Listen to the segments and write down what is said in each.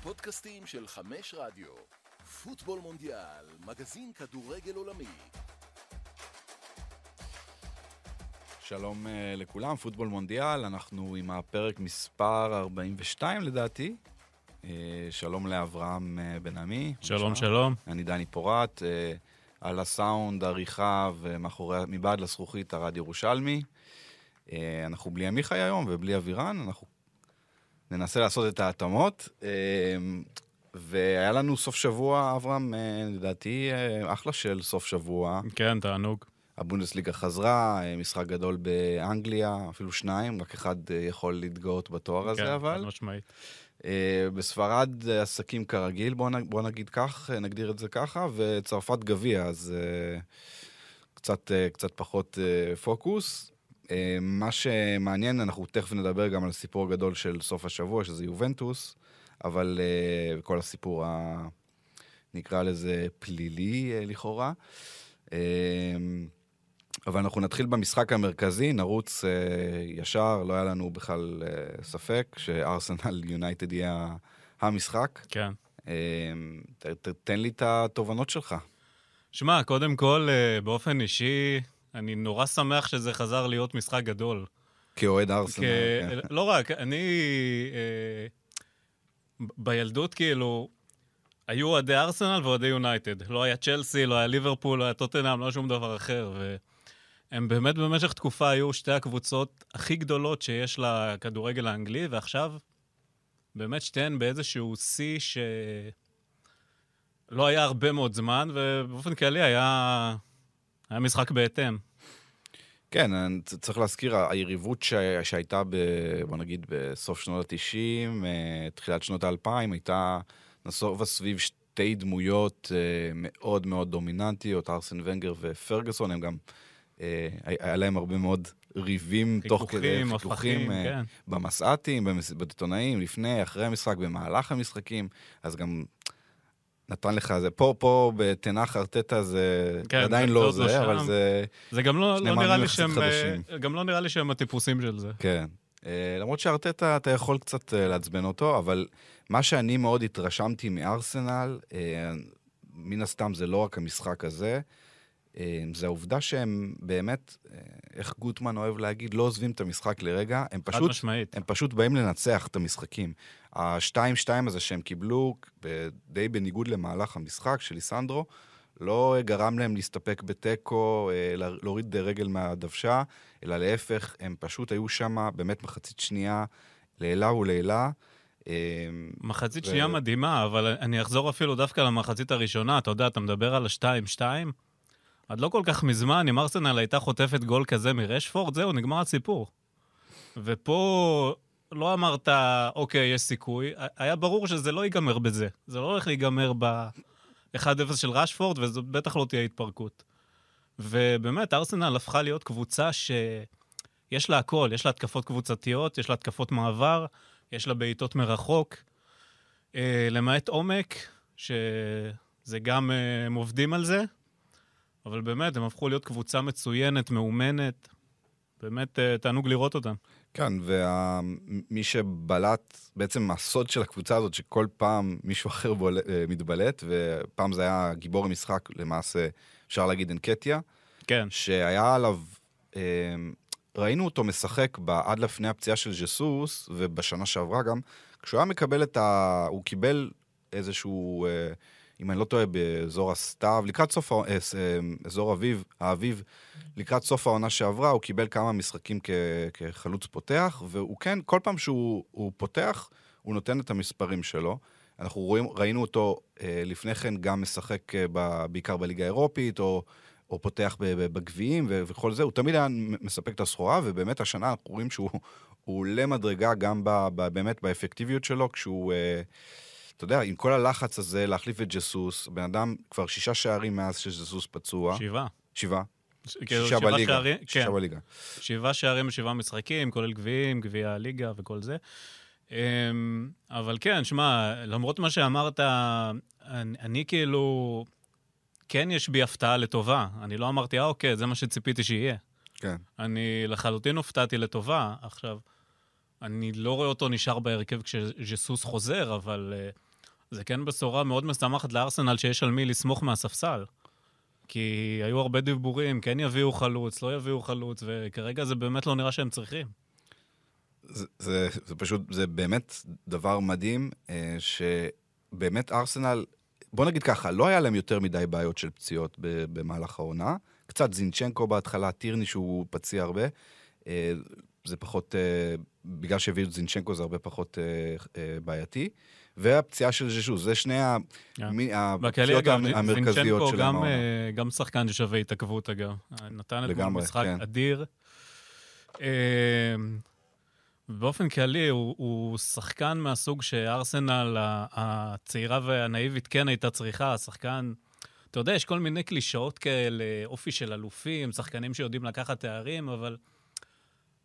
הפודקאסטים של חמש רדיו. פוטבול מונדיאל, מגזין כדורגל עולמי. שלום uh, לכולם, פוטבול מונדיאל, אנחנו עם הפרק מספר 42 לדעתי. Uh, שלום לאברהם uh, בן עמי. שלום, שלום. אני דני פורט, על הסאונד, עריכה ומאחורי, מבעד לזכוכית הרד ירושלמי. אנחנו בלי עמיחי היום ובלי אבירן, אנחנו ננסה לעשות את ההתאמות. Uh, והיה לנו סוף שבוע, אברהם, uh, לדעתי, uh, אחלה של סוף שבוע. כן, תענוג. הבונדסליגה חזרה, אה, משחק גדול באנגליה, אפילו שניים, רק אחד אה, יכול להתגאות בתואר הזה, כן, אבל. חד משמעית. אה, בספרד עסקים כרגיל, בוא, נ, בוא נגיד כך, נגדיר את זה ככה, וצרפת גביע, אז קצת, קצת פחות פוקוס. מה שמעניין, אנחנו תכף נדבר גם על הסיפור הגדול של סוף השבוע, שזה יובנטוס, אבל כל הסיפור ה... נקרא לזה פלילי לכאורה. אבל אנחנו נתחיל במשחק המרכזי, נרוץ אה, ישר, לא היה לנו בכלל אה, ספק שארסנל יונייטד יהיה המשחק. כן. אה, ת, ת, תן לי את התובנות שלך. שמע, קודם כל, אה, באופן אישי, אני נורא שמח שזה חזר להיות משחק גדול. כאוהד ארסנל. כ... כן. לא רק, אני... אה, בילדות, כאילו, היו אוהדי ארסנל ואוהדי יונייטד. לא היה צ'לסי, לא היה ליברפול, לא היה טוטנאם, לא היה שום דבר אחר. ו... הם באמת במשך תקופה היו שתי הקבוצות הכי גדולות שיש לכדורגל האנגלי, ועכשיו באמת שתיהן באיזשהו שיא שלא היה הרבה מאוד זמן, ובאופן כללי היה, היה משחק בהתאם. כן, צריך להזכיר, היריבות ש... שהייתה, ב... בוא נגיד, בסוף שנות ה-90, אה, תחילת שנות ה-2000, הייתה נסובה סביב שתי דמויות אה, מאוד מאוד דומיננטיות, ארסן ונגר ופרגוסון, הם גם... אה, היה להם הרבה מאוד ריבים תוך כדי חיכוכים, כן. במסעתים, בעיתונאים, לפני, אחרי המשחק, במהלך המשחקים, אז גם נתן לך זה. פה, פה בתנח ארטטה זה כן, עדיין לא זה, לא אבל זה... זה גם לא, לא נראה לי שהם... אה, גם לא נראה לי שהם הטיפוסים של זה. כן. למרות שארטטה, אתה יכול קצת לעצבן אותו, אבל מה שאני מאוד התרשמתי מארסנל, מן הסתם זה לא רק המשחק הזה, אמ, זה העובדה שהם באמת, אה, איך גוטמן אוהב להגיד, לא עוזבים את המשחק לרגע, הם פשוט, הם פשוט באים לנצח את המשחקים. ה-2-2 הזה שהם קיבלו, די בניגוד למהלך המשחק של ליסנדרו, לא גרם להם להסתפק בתיקו, אה, להוריד רגל מהדוושה, אלא להפך, הם פשוט היו שם באמת מחצית שנייה, לעילה ולעילה. אמ, מחצית ו... שנייה מדהימה, אבל אני אחזור אפילו דווקא למחצית הראשונה. אתה יודע, אתה מדבר על ה-2-2, עד לא כל כך מזמן, אם ארסנל הייתה חוטפת גול כזה מרשפורד, זהו, נגמר הסיפור. ופה לא אמרת, אוקיי, יש סיכוי. היה ברור שזה לא ייגמר בזה. זה לא הולך להיגמר ב-1-0 של רשפורד, וזו בטח לא תהיה התפרקות. ובאמת, ארסנל הפכה להיות קבוצה שיש לה הכל, יש לה התקפות קבוצתיות, יש לה התקפות מעבר, יש לה בעיטות מרחוק. אה, למעט עומק, שזה גם, אה, הם עובדים על זה, אבל באמת, הם הפכו להיות קבוצה מצוינת, מאומנת. באמת אה, תענוג לראות אותם. כן, ומי שבלט, בעצם הסוד של הקבוצה הזאת, שכל פעם מישהו אחר בול, אה, מתבלט, ופעם זה היה גיבור המשחק, למעשה, אפשר להגיד אנקטיה. כן. שהיה עליו, אה, ראינו אותו משחק עד לפני הפציעה של ז'סוס, ובשנה שעברה גם, כשהוא היה מקבל את ה... הוא קיבל איזשהו... אם אני לא טועה, באזור הסתיו, לקראת סוף, אה, אה, אזור אביב, האביב, לקראת סוף העונה שעברה, הוא קיבל כמה משחקים כ, כחלוץ פותח, והוא כן, כל פעם שהוא פותח, הוא נותן את המספרים שלו. אנחנו רואים, ראינו אותו אה, לפני כן גם משחק אה, ב, בעיקר בליגה האירופית, או, או פותח בגביעים וכל זה, הוא תמיד היה מספק את הסחורה, ובאמת השנה אנחנו רואים שהוא עולה מדרגה גם ב, ב, באמת באפקטיביות שלו, כשהוא... אה, אתה יודע, עם כל הלחץ הזה להחליף את ג'סוס, בן אדם כבר שישה שערים מאז שג'סוס פצוע. שבעה. שבעה. כאילו, שישה בליגה. שערים, שישה כן. בליגה. שבעה שערים בשבעה משחקים, כולל גביעים, גביע הליגה וכל זה. אמ, אבל כן, שמע, למרות מה שאמרת, אני, אני כאילו... כן יש בי הפתעה לטובה. אני לא אמרתי, אה, אוקיי, זה מה שציפיתי שיהיה. כן. אני לחלוטין הופתעתי לטובה. עכשיו, אני לא רואה אותו נשאר בהרכב כשז'סוס חוזר, אבל... Uh, זה כן בשורה מאוד משמחת לארסנל שיש על מי לסמוך מהספסל. כי היו הרבה דיבורים, כן יביאו חלוץ, לא יביאו חלוץ, וכרגע זה באמת לא נראה שהם צריכים. זה, זה, זה פשוט, זה באמת דבר מדהים, אה, שבאמת ארסנל, בוא נגיד ככה, לא היה להם יותר מדי בעיות של פציעות במהלך העונה. קצת זינצ'נקו בהתחלה, טירני שהוא פציע הרבה. אה, זה פחות, אה, בגלל שהביאו את זינצ'נקו זה הרבה פחות בעייתי. והפציעה של ז'ז'ו, זה שני הפציעות המרכזיות של המעונה. גם שחקן ששווה התעכבות, אגב. נתן את משחק כן. אדיר. באופן כללי, הוא, הוא שחקן מהסוג שארסנל הצעירה והנאיבית כן הייתה צריכה, שחקן... אתה יודע, יש כל מיני קלישאות כאלה, אופי של אלופים, שחקנים שיודעים לקחת תארים, אבל...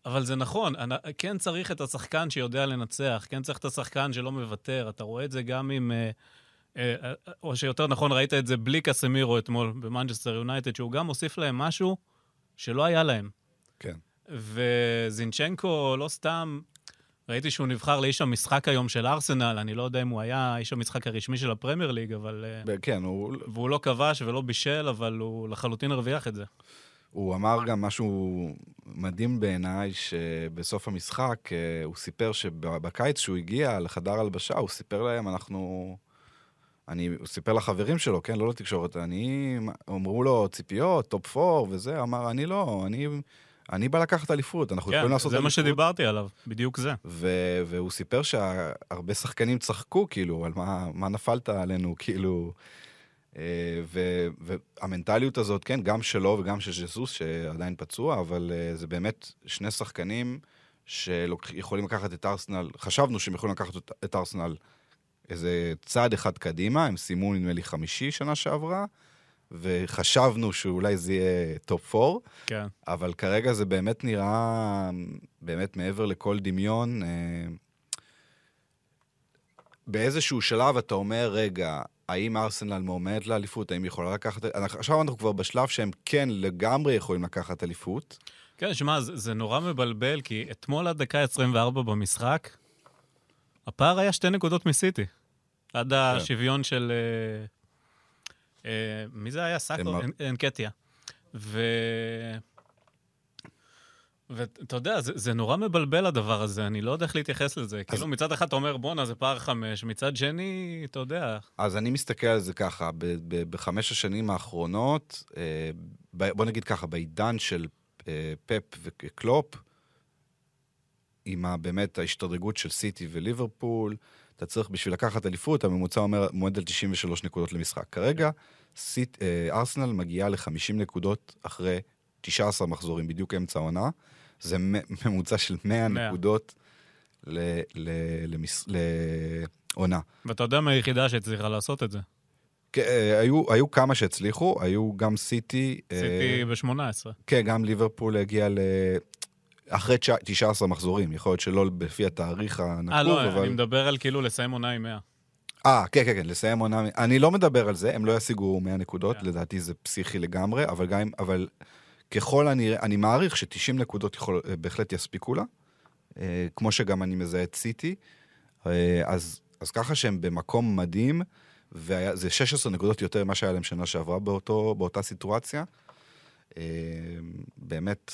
אבל זה נכון, אני, כן צריך את השחקן שיודע לנצח, כן צריך את השחקן שלא מוותר. אתה רואה את זה גם עם... אה, אה, או שיותר נכון, ראית את זה בלי קסמירו אתמול במנצ'סטר יונייטד, שהוא גם הוסיף להם משהו שלא היה להם. כן. וזינצ'נקו, לא סתם, ראיתי שהוא נבחר לאיש המשחק היום של ארסנל, אני לא יודע אם הוא היה איש המשחק הרשמי של הפרמייר ליג, אבל... אה, כן, הוא... והוא לא כבש ולא בישל, אבל הוא לחלוטין הרוויח את זה. הוא אמר גם משהו מדהים בעיניי, שבסוף המשחק אה, הוא סיפר שבקיץ שהוא הגיע לחדר הלבשה, הוא סיפר להם, אנחנו... אני, הוא סיפר לחברים שלו, כן, לא לתקשורת, אני, אמרו לו ציפיות, טופ 4 וזה, אמר, אני לא, אני אני בא לקחת אליפות, אנחנו כן, יכולים לעשות אליפות. כן, זה מה שדיברתי עליו, בדיוק זה. ו- והוא סיפר שהרבה שחקנים צחקו, כאילו, על מה, מה נפלת עלינו, כאילו... אה, ו- והמנטליות הזאת, כן, גם שלו וגם של ז'סוס, שעדיין פצוע, אבל אה, זה באמת שני שחקנים שיכולים לקחת את ארסנל, חשבנו שהם יכולים לקחת את ארסנל איזה צעד אחד קדימה, הם סיימו נדמה לי חמישי שנה שעברה, וחשבנו שאולי זה יהיה טופ 4, כן. אבל כרגע זה באמת נראה, באמת מעבר לכל דמיון. אה, באיזשהו שלב אתה אומר, רגע, האם ארסנל מועמדת לאליפות? האם היא יכולה לקחת... עכשיו אנחנו כבר בשלב שהם כן לגמרי יכולים לקחת אליפות. כן, שמע, זה, זה נורא מבלבל, כי אתמול עד דקה 24 במשחק, הפער היה שתי נקודות מסיטי. עד כן. השוויון של... Uh... אה, מי זה היה? סאקו? אנקטיה. ו... ואתה יודע, זה, זה נורא מבלבל הדבר הזה, אני לא יודע איך להתייחס לזה. אז... כאילו מצד אחד אתה אומר, בואנה, זה פער חמש, מצד שני, אתה יודע. אז אני מסתכל על זה ככה, ב- ב- בחמש השנים האחרונות, אה, בוא נגיד ככה, בעידן של אה, פפ וקלופ, עם באמת ההשתדרגות של סיטי וליברפול, אתה צריך בשביל לקחת אליפות, הממוצע אומר, מועד על 93 נקודות למשחק. כרגע, סיט, אה, ארסנל מגיעה ל-50 נקודות אחרי 19 מחזורים, בדיוק אמצע העונה. זה ממוצע של 100, 100. נקודות לעונה. ואתה יודע מה היחידה שהצליחה לעשות את זה? אה, היו, היו כמה שהצליחו, היו גם סיטי... סיטי אה, ב-18. כן, גם ליברפול הגיע ל... אחרי 19 מחזורים, יכול להיות שלא לפי התאריך הנקוב, אבל... אה, לא, אני מדבר על כאילו לסיים עונה עם 100. אה, כן, כן, כן, לסיים עונה... אני לא מדבר על זה, הם לא ישיגו 100 נקודות, כן. לדעתי זה פסיכי לגמרי, אבל גם... אבל ככל הנראה, אני מעריך ש-90 נקודות יכול, אה, בהחלט יספיקו לה, אה, כמו שגם אני מזהה את סיטי. אז, אז ככה שהם במקום מדהים, וזה 16 נקודות יותר ממה שהיה להם שנה שעברה באותו, באותה סיטואציה. אמ, באמת,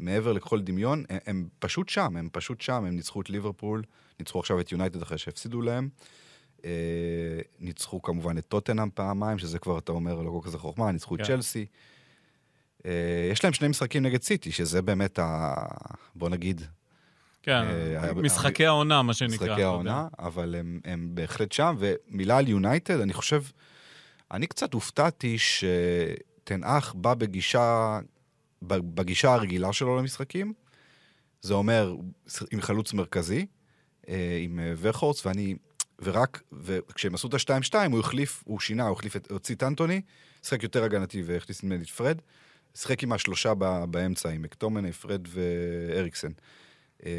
מעבר לכל דמיון, הם פשוט שם, הם פשוט שם, הם ניצחו את ליברפול, ניצחו עכשיו את יונייטד אחרי שהפסידו להם. אה, ניצחו כמובן את טוטנאם פעמיים, שזה כבר, אתה אומר, לא כל כזה חוכמה, ניצחו את כן. צ'לסי. אה, יש להם שני משחקים נגד סיטי, שזה באמת ה... בוא נגיד... כן, אה, משחקי העונה, מה שנקרא. משחקי העונה, אבל הם, הם בהחלט שם. ומילה על יונייטד, אני חושב, אני קצת הופתעתי ש... תנאך בא בגישה, בגישה הרגילה שלו למשחקים. זה אומר, עם חלוץ מרכזי, אה, עם וחורץ, ואני, ורק, וכשהם עשו את ה-2-2, הוא החליף, הוא שינה, הוא החליף, את, הוציא את אנטוני, שיחק יותר הגנתי והכניס נדמה לי את פרד, שיחק עם השלושה באמצע, עם מקטומני, פרד ואריקסן. אה,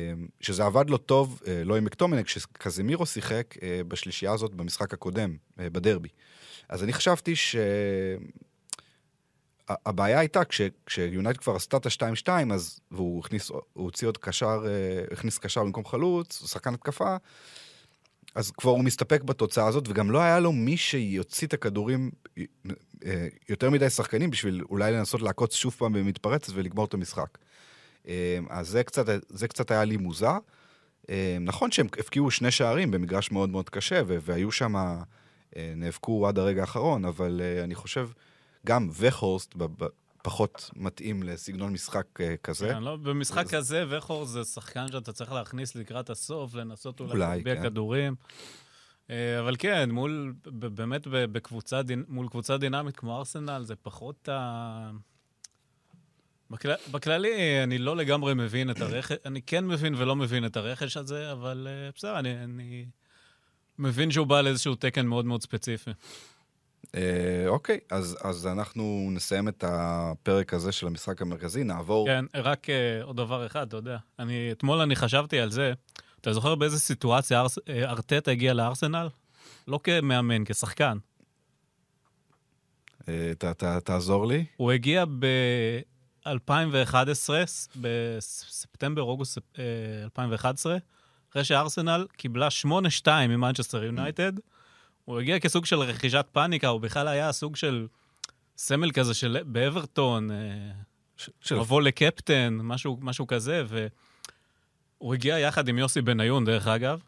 שזה עבד לו טוב, לא עם מקטומני, כשקזמירו שיחק בשלישייה הזאת במשחק הקודם, בדרבי. אז אני חשבתי ש... הבעיה הייתה, כשיונייטד כבר עשתה את ה-2-2, אז, והוא הכניס, הוא הוציא עוד קשר, אה, הכניס קשר במקום חלוץ, שחקן התקפה, אז כבר הוא מסתפק בתוצאה הזאת, וגם לא היה לו מי שיוציא את הכדורים, אה, יותר מדי שחקנים בשביל אולי לנסות לעקוץ שוב פעם במתפרצת ולגמור את המשחק. אה, אז זה קצת, זה קצת היה לי מוזר. אה, נכון שהם הפקיעו שני שערים במגרש מאוד מאוד קשה, והיו שם, נאבקו עד הרגע האחרון, אבל אני חושב, גם וכורסט פחות מתאים לסגנון משחק כזה. כן, לא, במשחק כזה, וכורסט זה שחקן שאתה צריך להכניס לקראת הסוף, לנסות אולי להביע כן. כדורים. אבל כן, מול, באמת בקבוצה, מול קבוצה דינמית כמו ארסנל, זה פחות ה... בכל... בכללי, אני לא לגמרי מבין את הרכש, אני כן מבין ולא מבין את הרכש הזה, אבל uh, בסדר, אני, אני מבין שהוא בא לאיזשהו תקן מאוד מאוד ספציפי. אה, אוקיי, אז, אז אנחנו נסיים את הפרק הזה של המשחק המרכזי, נעבור... כן, רק uh, עוד דבר אחד, אתה יודע. אני, אתמול אני חשבתי על זה, אתה זוכר באיזה סיטואציה ארס, ארטטה הגיע לארסנל? לא כמאמן, כשחקן. ת, ת, תעזור לי. הוא הגיע ב... 2011, בספטמבר, אוגוסט 2011, אה, אחרי שארסנל קיבלה 8-2 ממנצ'סטר יונייטד, הוא הגיע כסוג של רכישת פאניקה, הוא בכלל היה סוג של סמל כזה של באברטון, אה, של... לבוא לקפטן, משהו, משהו כזה, והוא הגיע יחד עם יוסי בניון, דרך אגב,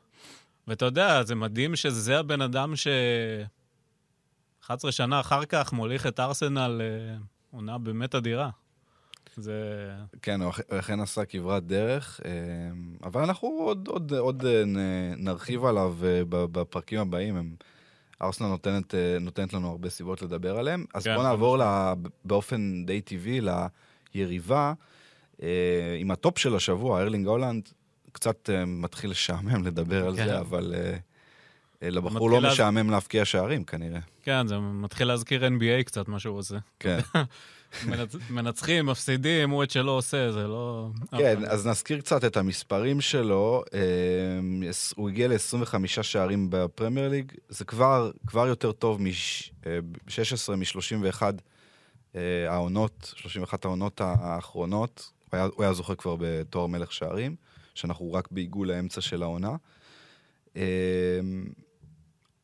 ואתה יודע, זה מדהים שזה הבן אדם ש... 11 שנה אחר כך מוליך את ארסנל אה, עונה באמת אדירה. זה... כן, הוא אכן עשה כברת דרך, אה, אבל אנחנו עוד, עוד, עוד נרחיב עליו בפרקים הבאים. ארסנל נותנת, נותנת לנו הרבה סיבות לדבר עליהם. אז כן, בואו נעבור לה, באופן די טבעי ליריבה. עם הטופ של השבוע, ארלינג הולנד, קצת מתחיל לשעמם לדבר על כן. זה, אבל לבחור לא משעמם להבקיע שערים כנראה. כן, זה מתחיל להזכיר NBA קצת, מה שהוא עושה. כן. מנצחים, מפסידים, הוא את שלא עושה, זה לא... כן, אז נזכיר קצת את המספרים שלו. אה, הוא הגיע ל-25 שערים בפרמייר ליג, זה כבר, כבר יותר טוב מ-16 מ-31 אה, העונות, 31 העונות האחרונות. הוא היה, הוא היה זוכה כבר בתואר מלך שערים, שאנחנו רק בעיגול האמצע של העונה.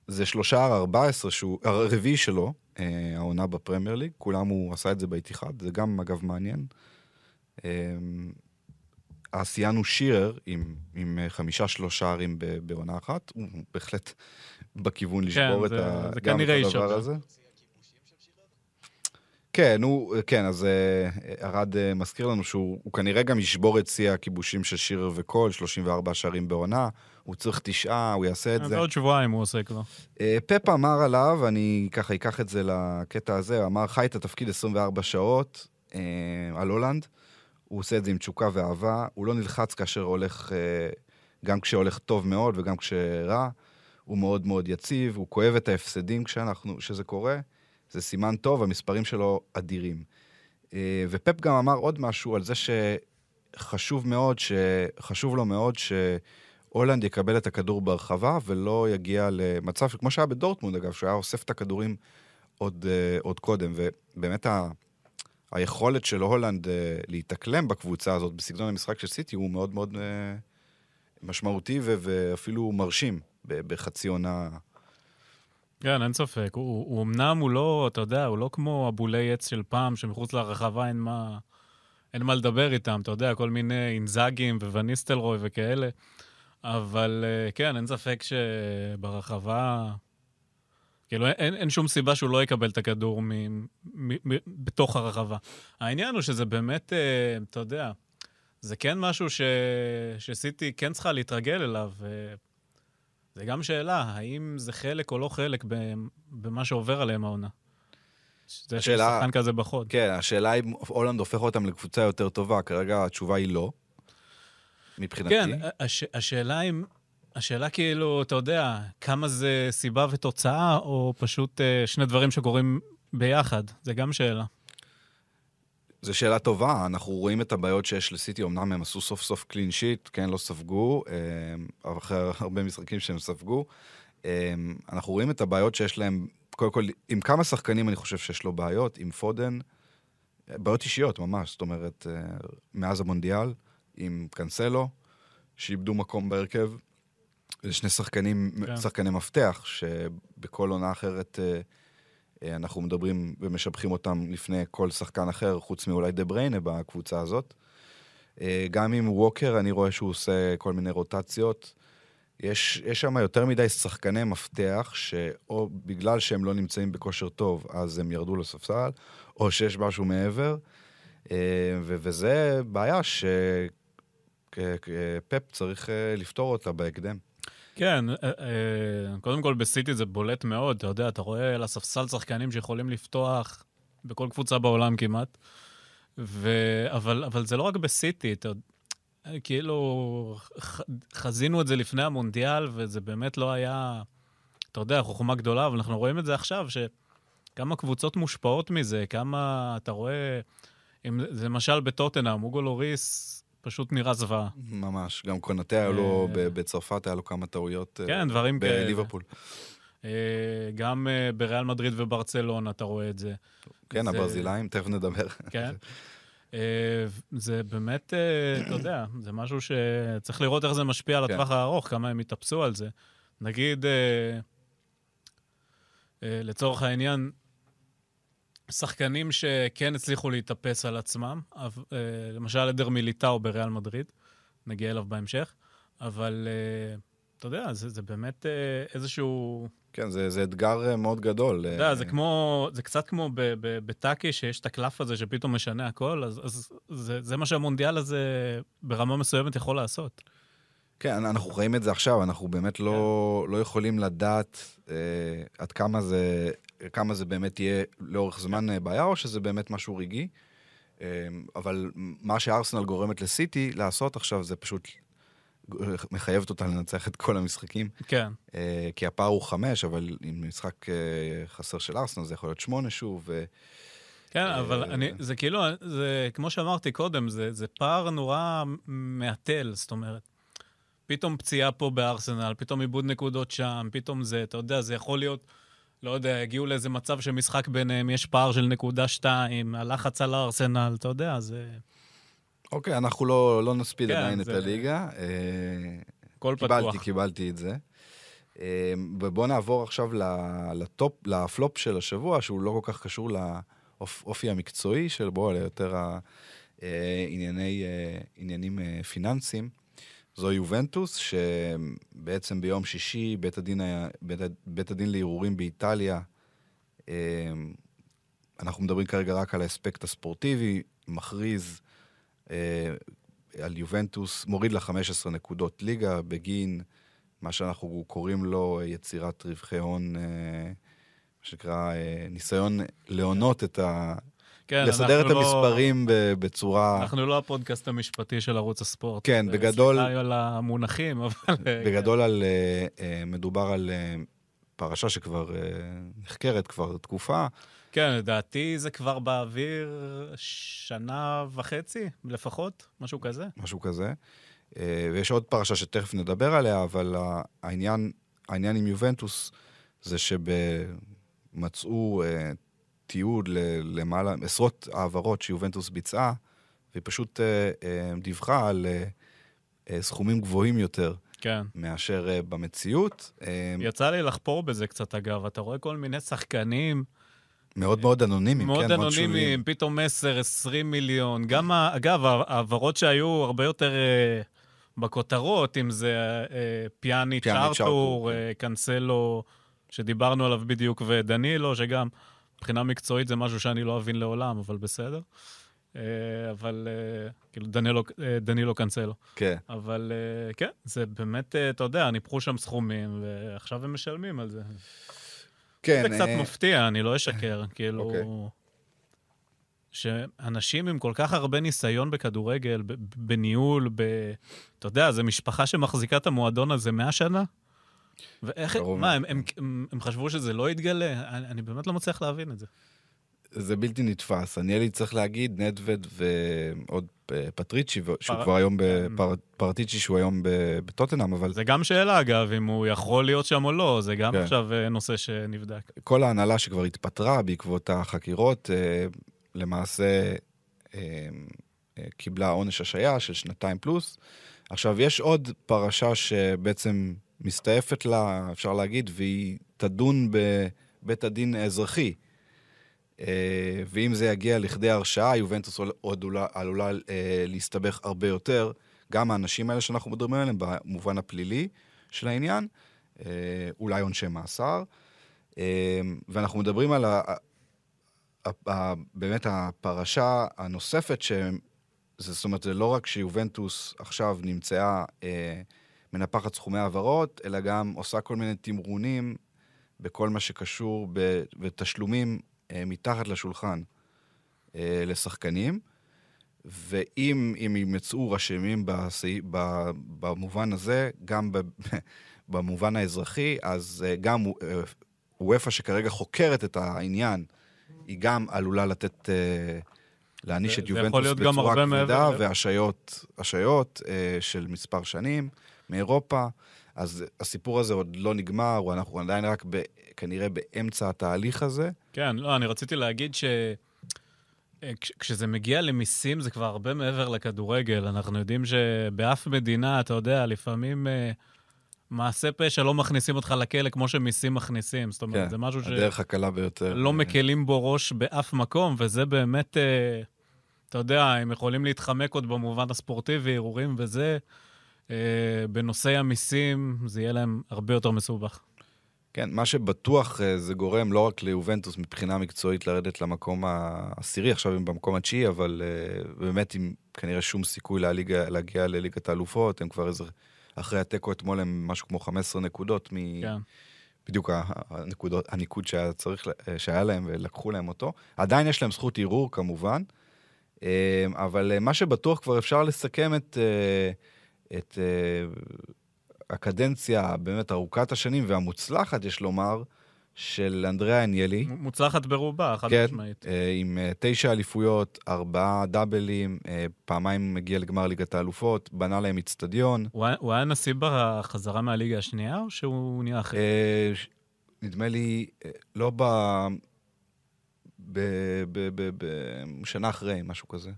אה, זה שלושה ער 14, שהוא הרביעי שלו, אה, העונה בפרמייר ליג, כולם הוא עשה את זה באיתיחד, זה גם אגב מעניין. אה, השיאן הוא שירר עם, עם חמישה שלושה ערים בעונה אחת, הוא בהחלט בכיוון לשבור כן, את, ה, זה גם את הדבר הזה. כן, הוא, כן, אז ארד uh, מזכיר לנו שהוא כנראה גם ישבור את שיא הכיבושים של שירר וקול, 34 שערים בעונה. הוא צריך תשעה, הוא יעשה את אה, זה. בעוד שבועיים הוא עושה כבר. אה, פפה אמר עליו, אני ככה אקח את זה לקטע הזה, אמר, חי את התפקיד 24 שעות אה, על הולנד, הוא עושה את זה עם תשוקה ואהבה, הוא לא נלחץ כאשר הולך, גם כשהולך טוב מאוד וגם כשרע, הוא מאוד מאוד יציב, הוא כואב את ההפסדים כשאנחנו, כשזה קורה, זה סימן טוב, המספרים שלו אדירים. ופפ גם אמר עוד משהו על זה שחשוב מאוד, שחשוב לו מאוד ש... הולנד יקבל את הכדור בהרחבה ולא יגיע למצב, כמו שהיה בדורטמונד אגב, שהוא היה אוסף את הכדורים עוד, uh, עוד קודם, ובאמת ה, היכולת של הולנד uh, להתאקלם בקבוצה הזאת, בסגנון המשחק של סיטי, הוא מאוד מאוד uh, משמעותי ו- ואפילו מרשים בחצי עונה. כן, אין ספק. הוא, הוא אמנם הוא לא, אתה יודע, הוא לא כמו הבולי עץ של פעם, שמחוץ לרחבה אין מה, אין מה לדבר איתם, אתה יודע, כל מיני אינזאגים ווניסטלרוי וכאלה. אבל אה, כן, אין ספק שברחבה... כאילו, אין, אין שום סיבה שהוא לא יקבל את הכדור מ, מ, מ, בתוך הרחבה. העניין הוא שזה באמת, אה, אתה יודע, זה כן משהו ש, שסיטי כן צריכה להתרגל אליו. זה גם שאלה, האם זה חלק או לא חלק במה שעובר עליהם העונה. זה שאלה... שחקן כזה בחוד. כן, השאלה אם הולנד הופך אותם לקבוצה יותר טובה, כרגע התשובה היא לא. מבחינתי. כן, הש, השאלה אם... השאלה כאילו, אתה יודע, כמה זה סיבה ותוצאה, או פשוט uh, שני דברים שקורים ביחד? זה גם שאלה. זו שאלה טובה, אנחנו רואים את הבעיות שיש לסיטי, אמנם הם עשו סוף סוף קלין שיט, כן, לא ספגו, אה, אחרי הרבה משחקים שהם ספגו. אה, אנחנו רואים את הבעיות שיש להם, קודם כל, עם כמה שחקנים אני חושב שיש לו בעיות, עם פודן, בעיות אישיות ממש, זאת אומרת, מאז המונדיאל. עם קאנסלו, שאיבדו מקום בהרכב. זה שני שחקנים, כן. שחקני מפתח, שבכל עונה אחרת אה, אה, אנחנו מדברים ומשבחים אותם לפני כל שחקן אחר, חוץ מאולי דה בריינה בקבוצה הזאת. אה, גם עם ווקר, אני רואה שהוא עושה כל מיני רוטציות. יש, יש שם יותר מדי שחקני מפתח, שאו בגלל שהם לא נמצאים בכושר טוב, אז הם ירדו לספסל, או שיש משהו מעבר. אה, ו- וזה בעיה שפפ צריך אה, לפתור אותה בהקדם. כן, אה, אה, קודם כל בסיטי זה בולט מאוד, אתה יודע, אתה רואה על הספסל שחקנים שיכולים לפתוח בכל קבוצה בעולם כמעט, ו... אבל, אבל זה לא רק בסיטי, אתה... יודע, כאילו, ח- חזינו את זה לפני המונדיאל, וזה באמת לא היה, אתה יודע, חוכמה גדולה, אבל אנחנו רואים את זה עכשיו, שכמה קבוצות מושפעות מזה, כמה, אתה רואה, אם, למשל בטוטנאם, אוגו לוריס פשוט נראה זוועה. ממש, גם קונטה היה לו, אה. בצרפת היה לו כמה טעויות. אה, כן, דברים כאלה. בליברפול. אה, גם בריאל מדריד וברצלונה אתה רואה את זה. כן, הברזילאים, תכף נדבר. כן. זה באמת, אתה יודע, זה משהו שצריך לראות איך זה משפיע על כן. הטווח הארוך, כמה הם יתאפסו על זה. נגיד, לצורך העניין, שחקנים שכן הצליחו להתאפס על עצמם, אה, למשל עדר מיליטאו בריאל מדריד, נגיע אליו בהמשך, אבל אה, אתה יודע, זה, זה באמת אה, איזשהו... כן, זה, זה אתגר מאוד גדול. אתה יודע, זה כמו, זה קצת כמו בטאקי, שיש את הקלף הזה שפתאום משנה הכל, אז, אז זה, זה מה שהמונדיאל הזה ברמה מסוימת יכול לעשות. כן, אנחנו רואים את זה עכשיו, אנחנו באמת לא, כן. לא יכולים לדעת אה, עד כמה זה, כמה זה באמת יהיה לאורך זמן אה, בעיה, או שזה באמת משהו רגעי. אה, אבל מה שארסנל גורמת לסיטי לעשות עכשיו זה פשוט מחייבת אותה לנצח את כל המשחקים. כן, אה, כי הפער הוא חמש, אבל עם משחק אה, חסר של ארסנל זה יכול להיות שמונה שוב. אה, כן, אה, אבל אני, זה כאילו, זה כמו שאמרתי קודם, זה, זה פער נורא מהתל, זאת אומרת. פתאום פציעה פה בארסנל, פתאום איבוד נקודות שם, פתאום זה, אתה יודע, זה יכול להיות, לא יודע, הגיעו לאיזה מצב שמשחק ביניהם, יש פער של נקודה שתיים, הלחץ על הארסנל, אתה יודע, זה... אוקיי, אנחנו לא, לא נספיד כן, עדיין זה- את הליגה. אה, הכל קיבלתי, פתוח. קיבלתי את זה. אה, ובואו נעבור עכשיו לטופ, לפלופ של השבוע, שהוא לא כל כך קשור לאופי המקצועי של בו, אלא יותר הענייני, עניינים אה, פיננסיים. זו יובנטוס, שבעצם ביום שישי בית הדין, היה- בית, בית הדין לערעורים באיטליה, אה, אנחנו מדברים כרגע רק על האספקט הספורטיבי, מכריז אה, על יובנטוס, מוריד לה 15 נקודות ליגה בגין מה שאנחנו קוראים לו יצירת רווחי הון, אה, מה שנקרא אה, ניסיון להונות את ה... כן, לסדר את לא- המספרים בצורה... אנחנו לא הפודקאסט המשפטי של ערוץ הספורט. כן, בגדול- סליחה על המונחים, אבל... אה, בגדול על, אה, אה, מדובר על פרשה שכבר נחקרת כבר תקופה. כן, לדעתי זה כבר באוויר שנה וחצי לפחות, משהו כזה. משהו כזה. ויש עוד פרשה שתכף נדבר עליה, אבל העניין, העניין עם יובנטוס זה שמצאו תיעוד למעלה, עשרות העברות שיובנטוס ביצעה, והיא פשוט אה, אה, דיווחה על אה, סכומים גבוהים יותר כן. מאשר במציאות. יצא לי לחפור בזה קצת, אגב. אתה רואה כל מיני שחקנים מאוד מאוד אנונימיים, מאוד כן, מאוד שוליים. אנונימיים, פתאום 10, 20 מיליון. גם, אגב, ההעברות שהיו הרבה יותר אה, בכותרות, אם זה אה, פיאני, פיאני, צ'ארטור, צ'ארטור, כן. אה, קנסלו, שדיברנו עליו בדיוק, ודנילו, שגם מבחינה מקצועית זה משהו שאני לא אבין לעולם, אבל בסדר. אה, אבל אה, כאילו דנילו, אה, דנילו קנסלו. כן. אבל כן, זה באמת, אתה יודע, ניפחו שם סכומים, ועכשיו הם משלמים על זה. כן, זה קצת אה, מפתיע, אני לא אשקר, כאילו... אוקיי. שאנשים עם כל כך הרבה ניסיון בכדורגל, בניהול, ב... אתה יודע, זו משפחה שמחזיקה את המועדון הזה 100 שנה? ואיך... מה. הם, הם, הם, הם חשבו שזה לא יתגלה? אני, אני באמת לא מצליח להבין את זה. זה בלתי נתפס. אני לי צריך להגיד, נדווד ועוד פטריצ'י, שהוא פר- כבר היום, כן. פרטיצ'י שהוא היום בטוטנאם, אבל זה גם שאלה, אגב, אם הוא יכול להיות שם או לא, זה גם כן. עכשיו אה, נושא שנבדק. כל ההנהלה שכבר התפטרה בעקבות החקירות, אה, למעשה אה, קיבלה עונש השעיה של שנתיים פלוס. עכשיו, יש עוד פרשה שבעצם מסתעפת לה, אפשר להגיד, והיא תדון בבית הדין האזרחי. אה, ואם זה יגיע לכדי הרשעה, יובנטוס עוד עלולה, עלולה אה, להסתבך הרבה יותר. גם האנשים האלה שאנחנו מדברים עליהם, במובן הפלילי של העניין, אה, אולי עונשי מאסר. ואנחנו מדברים על ה, ה, ה, באמת הפרשה הנוספת, ש... זאת אומרת, זה לא רק שיובנטוס עכשיו נמצאה מנפחת סכומי העברות, אלא גם עושה כל מיני תמרונים בכל מה שקשור בתשלומים אה, מתחת לשולחן אה, לשחקנים, ואם הם ימצאו רשמים בסעי, במובן הזה, גם במובן האזרחי, אז אה, גם וופא שכרגע חוקרת את העניין, היא גם עלולה לתת, להעניש את יובנטוס בצורה כבדה, והשעיות של מספר שנים מאירופה. אז הסיפור הזה עוד לא נגמר, אנחנו עדיין רק ב, כנראה באמצע התהליך הזה. כן, לא, אני רציתי להגיד ש... אה, כשזה מגיע למיסים זה כבר הרבה מעבר לכדורגל. אנחנו יודעים שבאף מדינה, אתה יודע, לפעמים אה, מעשה פשע לא מכניסים אותך לכלא כמו שמיסים מכניסים. זאת אומרת, כן, זה משהו ש... הדרך הקלה ביותר. לא מקלים בו ראש באף מקום, וזה באמת, אה, אתה יודע, הם יכולים להתחמק עוד במובן הספורטיבי, ערעורים וזה. אה, בנושאי המיסים זה יהיה להם הרבה יותר מסובך. כן, מה שבטוח אה, זה גורם לא רק ליובנטוס מבחינה מקצועית לרדת למקום העשירי, עכשיו הם במקום התשיעי, אבל uh, באמת עם כנראה שום סיכוי להליגה, להגיע לליגת האלופות, הם כבר איזה, אחרי התיקו אתמול הם משהו כמו 15 נקודות מ... כן. בדיוק הנקודות, הניקוד שהיה, צריך, שהיה להם ולקחו להם אותו. עדיין יש להם זכות ערעור כמובן, אבל מה שבטוח כבר אפשר לסכם את... את uh, הקדנציה באמת ארוכת השנים והמוצלחת, יש לומר, של אנדריאה אניאלי. מוצלחת ברובה, חד כן, משמעית. אה, עם uh, תשע אליפויות, ארבעה דאבלים, uh, פעמיים מגיע לגמר ליגת האלופות, בנה להם איצטדיון. הוא, הוא היה נשיא בחזרה מהליגה השנייה, או שהוא נהיה אחר? Uh, נדמה לי, uh, לא ב... בשנה אחרי, משהו כזה.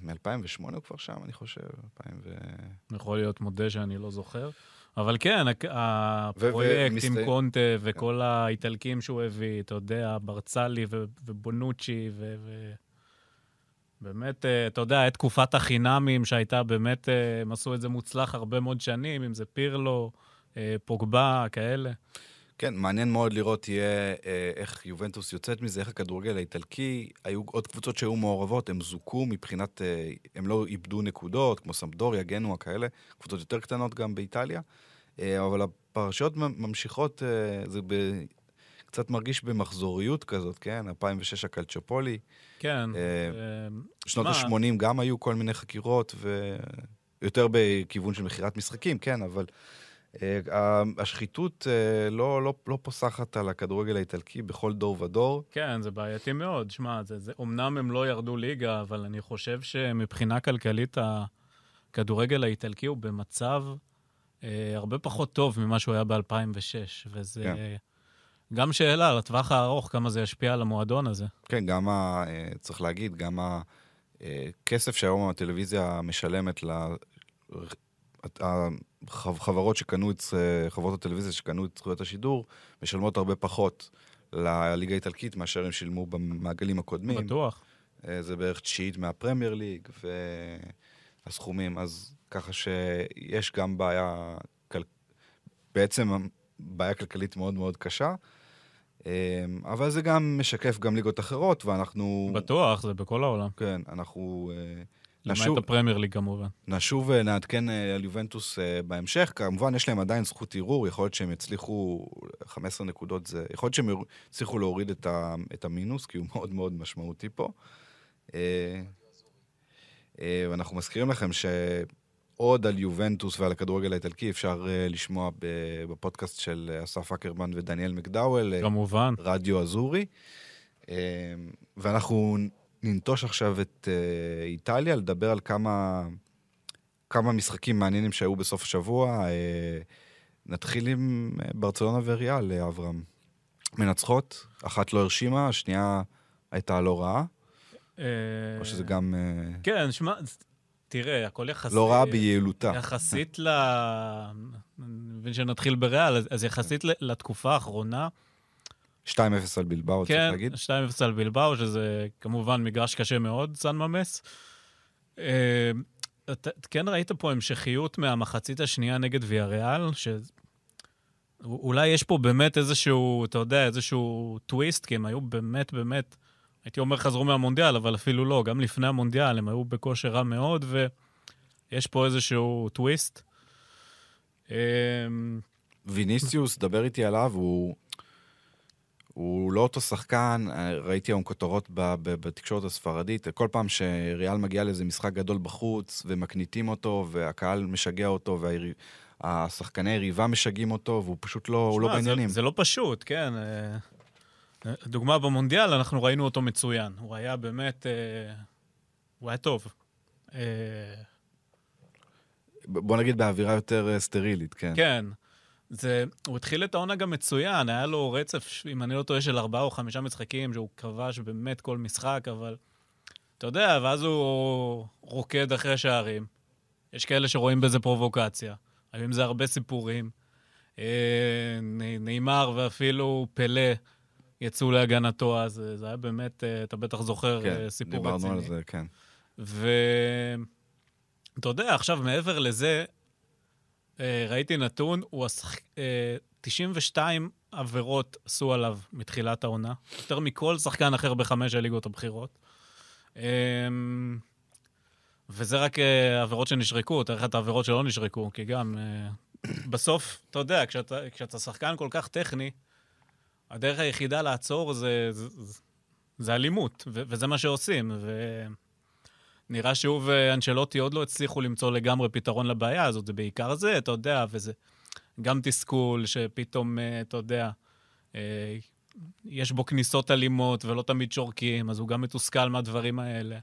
מ-2008 הוא כבר שם, אני חושב. 2000 ו... יכול להיות, מודה שאני לא זוכר. אבל כן, הפרויקט עם קונטה וכל האיטלקים שהוא הביא, אתה יודע, ברצלי ובונוצ'י, ו... באמת, אה, אתה יודע, את תקופת החינמים שהייתה באמת, אה, הם עשו את זה מוצלח הרבה מאוד שנים, אם זה פירלו, אה, פוגבה, כאלה. כן, מעניין מאוד לראות יהיה אה, איך יובנטוס יוצאת מזה, איך הכדורגל האיטלקי, היו עוד קבוצות שהיו מעורבות, הם זוכו מבחינת, אה, הם לא איבדו נקודות, כמו סמפדוריה, גנוע, כאלה, קבוצות יותר קטנות גם באיטליה, אה, אבל הפרשיות ממשיכות, זה ב... קצת מרגיש במחזוריות כזאת, כן? 2006 הקלצ'ופולי. כן. שנות ה-80 גם היו כל מיני חקירות, ויותר בכיוון של מכירת משחקים, כן, אבל... אה, השחיתות אה, לא, לא, לא פוסחת על הכדורגל האיטלקי בכל דור ודור. כן, זה בעייתי מאוד. שמע, זה, זה, אומנם הם לא ירדו ליגה, אבל אני חושב שמבחינה כלכלית הכדורגל האיטלקי הוא במצב אה, הרבה פחות טוב ממה שהוא היה ב-2006, וזה... כן. גם שאלה, לטווח הארוך, כמה זה ישפיע על המועדון הזה. כן, גם ה... אה, צריך להגיד, גם הכסף שהיום הטלוויזיה משלמת החברות שקנו את, חברות הטלוויזיה שקנו את זכויות השידור, משלמות הרבה פחות לליגה האיטלקית מאשר הם שילמו במעגלים הקודמים. בטוח. אה, זה בערך תשיעית מהפרמייר ליג, והסכומים, אז ככה שיש גם בעיה, כל... בעצם בעיה כלכלית מאוד מאוד קשה. אה, אבל זה גם משקף גם ליגות אחרות, ואנחנו... בטוח, זה בכל העולם. כן, אנחנו... אה, למעט הפרמייר ליג כמובן. נשוב ונעדכן אה, על יובנטוס אה, בהמשך. כמובן, יש להם עדיין זכות ערעור, יכול להיות שהם יצליחו, 15 נקודות זה, יכול להיות שהם יצליחו להוריד את, ה, את המינוס, כי הוא מאוד מאוד משמעותי פה. אה, ואנחנו מזכירים לכם שעוד על יובנטוס ועל הכדורגל האיטלקי אפשר לשמוע בפודקאסט של אסף אקרמן ודניאל מקדאוול. כמובן. רדיו אזורי. ואנחנו ננטוש עכשיו את uh, איטליה, לדבר על כמה, כמה משחקים מעניינים שהיו בסוף השבוע. Uh, נתחיל עם uh, ברצלונה וריאל, uh, אברהם. מנצחות, אחת לא הרשימה, השנייה הייתה לא רעה. או שזה גם... כן, שמע, תראה, הכל יחסי. לא רעה ביעילותה. יחסית ל... אני מבין שנתחיל בריאל, אז- יחסית לתקופה האחרונה, 2-0 על בלבאו, צריך כן, להגיד. 2-0 על בלבאו, שזה כמובן מגרש קשה מאוד, סן ממס. אה, אתה כן ראית פה המשכיות מהמחצית השנייה נגד ויאריאל, ש... אולי יש פה באמת איזשהו, אתה יודע, איזשהו טוויסט, כי הם היו באמת, באמת, הייתי אומר חזרו מהמונדיאל, אבל אפילו לא, גם לפני המונדיאל הם היו בכושר רע מאוד, ויש פה איזשהו טוויסט. אה, ויניסיוס, דבר איתי עליו, הוא... הוא לא אותו שחקן, אה, ראיתי היום כותרות בתקשורת הספרדית, כל פעם שריאל מגיע לאיזה משחק גדול בחוץ, ומקניטים אותו, והקהל משגע אותו, והשחקני היריבה משגעים אותו, והוא פשוט לא, הוא לא זה- בעניינים. זה לא פשוט, כן. אה, דוגמה במונדיאל, אנחנו ראינו אותו מצוין. הוא היה באמת... אה, הוא היה טוב. אה, בוא נגיד באווירה יותר אה, סטרילית, כן. כן. זה, הוא התחיל את העונה גם מצוין, היה לו רצף, אם אני לא טועה, של ארבעה או חמישה משחקים, שהוא כבש באמת כל משחק, אבל אתה יודע, ואז הוא רוקד אחרי שערים. יש כאלה שרואים בזה פרובוקציה. לפעמים זה הרבה סיפורים. אה, נאמר ואפילו פלא יצאו להגנתו, אז אה, זה היה באמת, אה, אתה בטח זוכר, כן, אה, סיפור דיברנו רציני. על זה, כן. ואתה יודע, עכשיו, מעבר לזה, ראיתי נתון, הוא השח... אה, 92 עבירות עשו עליו מתחילת העונה, יותר מכל שחקן אחר בחמש הליגות הבכירות. אה, וזה רק אה, עבירות שנשרקו, לך את העבירות שלא נשרקו, כי גם אה, בסוף, אתה יודע, כשאתה, כשאתה שחקן כל כך טכני, הדרך היחידה לעצור זה, זה, זה אלימות, ו- וזה מה שעושים. ו... נראה שהוא ואנשלוטי עוד לא הצליחו למצוא לגמרי פתרון לבעיה הזאת, זה בעיקר זה, אתה יודע, וזה גם תסכול, שפתאום, אה, אתה יודע, אה, יש בו כניסות אלימות ולא תמיד שורקים, אז הוא גם מתוסכל מהדברים האלה.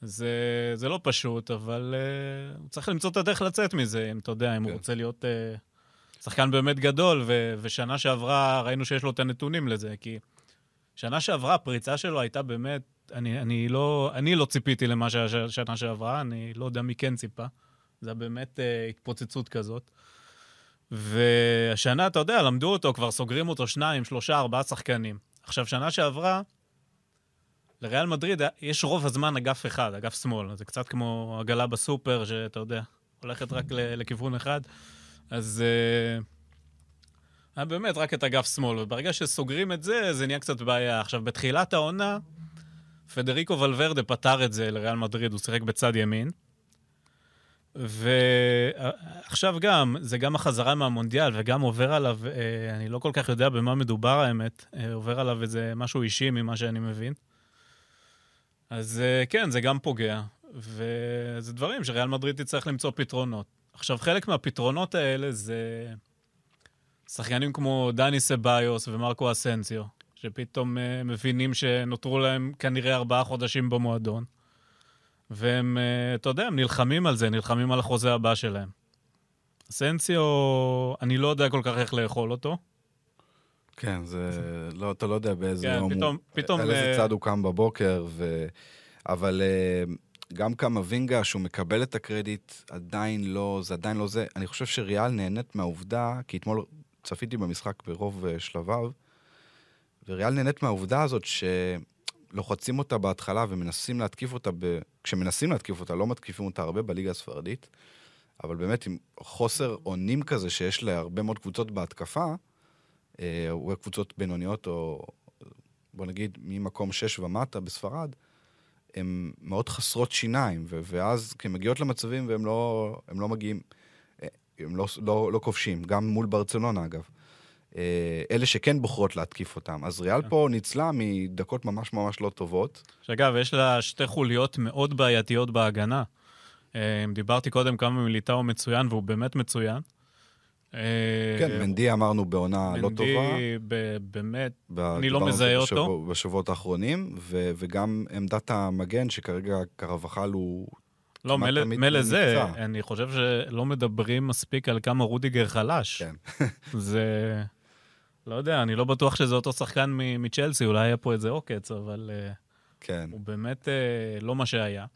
זה, זה לא פשוט, אבל uh, הוא צריך למצוא את הדרך לצאת מזה, אם אתה יודע, אם כן. הוא רוצה להיות uh, שחקן באמת גדול, ו, ושנה שעברה ראינו שיש לו את הנתונים לזה, כי שנה שעברה הפריצה שלו הייתה באמת, אני, אני, לא, אני לא ציפיתי למה שהיה שנה שעברה, אני לא יודע מי כן ציפה. זה באמת uh, התפוצצות כזאת. והשנה, אתה יודע, למדו אותו, כבר סוגרים אותו שניים, שלושה, ארבעה שחקנים. עכשיו, שנה שעברה, לריאל מדריד יש רוב הזמן אגף אחד, אגף שמאל. זה קצת כמו עגלה בסופר, שאתה יודע, הולכת רק לכיוון אחד. אז היה באמת רק את אגף שמאל, וברגע שסוגרים את זה, זה נהיה קצת בעיה. עכשיו, בתחילת העונה, פדריקו ולוורדה פתר את זה לריאל מדריד, הוא שיחק בצד ימין. ועכשיו גם, זה גם החזרה מהמונדיאל, וגם עובר עליו, אה, אני לא כל כך יודע במה מדובר האמת, אה, עובר עליו איזה משהו אישי ממה שאני מבין. אז אה, כן, זה גם פוגע, וזה דברים שריאל מדריד תצטרך למצוא פתרונות. עכשיו, חלק מהפתרונות האלה זה שחקנים כמו דני סביוס ומרקו אסנסיו, שפתאום אה, מבינים שנותרו להם כנראה ארבעה חודשים במועדון. והם, אה, אתה יודע, הם נלחמים על זה, נלחמים על החוזה הבא שלהם. אסנסיו, אני לא יודע כל כך איך לאכול אותו. כן, זה... לא, אתה לא יודע באיזה כן, יום פתאום- הוא... פתאום, על איזה צד הוא קם בבוקר, ו... אבל אה, גם קמבינגה, שהוא מקבל את הקרדיט, עדיין לא, זה עדיין לא זה. אני חושב שריאל נהנית מהעובדה, כי אתמול צפיתי במשחק ברוב שלביו, וריאל נהנית מהעובדה הזאת שלוחצים אותה בהתחלה ומנסים להתקיף אותה, ב... כשמנסים להתקיף אותה, לא מתקיפים אותה הרבה בליגה הספרדית, אבל באמת עם חוסר אונים כזה שיש להרבה מאוד קבוצות בהתקפה, אה, או קבוצות בינוניות, או בוא נגיד ממקום 6 ומטה בספרד, הן מאוד חסרות שיניים, ו- ואז כי הן מגיעות למצבים והם לא, לא מגיעים, אה, הם לא, לא, לא כובשים, גם מול ברצלונה אגב. אה, אלה שכן בוחרות להתקיף אותם. אז ריאל פה ניצלה מדקות ממש ממש לא טובות. שאגב, יש לה שתי חוליות מאוד בעייתיות בהגנה. אה, דיברתי קודם כמה מליטאו מצוין, והוא באמת מצוין. אה, כן, מנדי אמרנו בעונה לא מנדי, טובה. ב- באמת, אני לא מזהה אותו. בשבועות האחרונים, וגם עמדת המגן, שכרגע קרבחל הוא... לא, מילא- זה. אני חושב שלא מדברים מספיק על כמה רודיגר חלש. כן. זה... לא יודע, אני לא בטוח שזה אותו שחקן מצ'לסי, אולי היה פה איזה עוקץ, אבל אה, כן. הוא באמת אה, לא מה שהיה.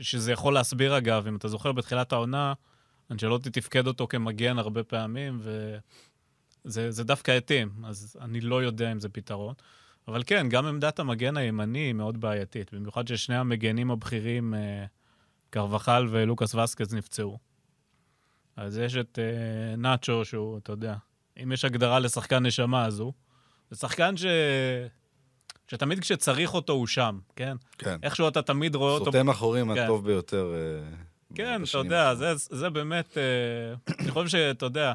שזה יכול להסביר, אגב, אם אתה זוכר, בתחילת העונה, אנג'לוטי תפקד אותו כמגן הרבה פעמים, וזה דווקא התאים, אז אני לא יודע אם זה פתרון. אבל כן, גם עמדת המגן הימני היא מאוד בעייתית, במיוחד ששני המגנים הבכירים, אה, קרבחל ולוקאס וסקז, נפצעו. אז יש את אה, נאצ'ו, שהוא, אתה יודע, אם יש הגדרה לשחקן נשמה, הוא. זה שחקן ש... שתמיד כשצריך אותו הוא שם, כן? כן. איכשהו אתה תמיד רואה אותו... סותם אחורים כן. הטוב ביותר. אה, כן, אתה יודע. זה, זה באמת... אה, אני חושב שאתה יודע,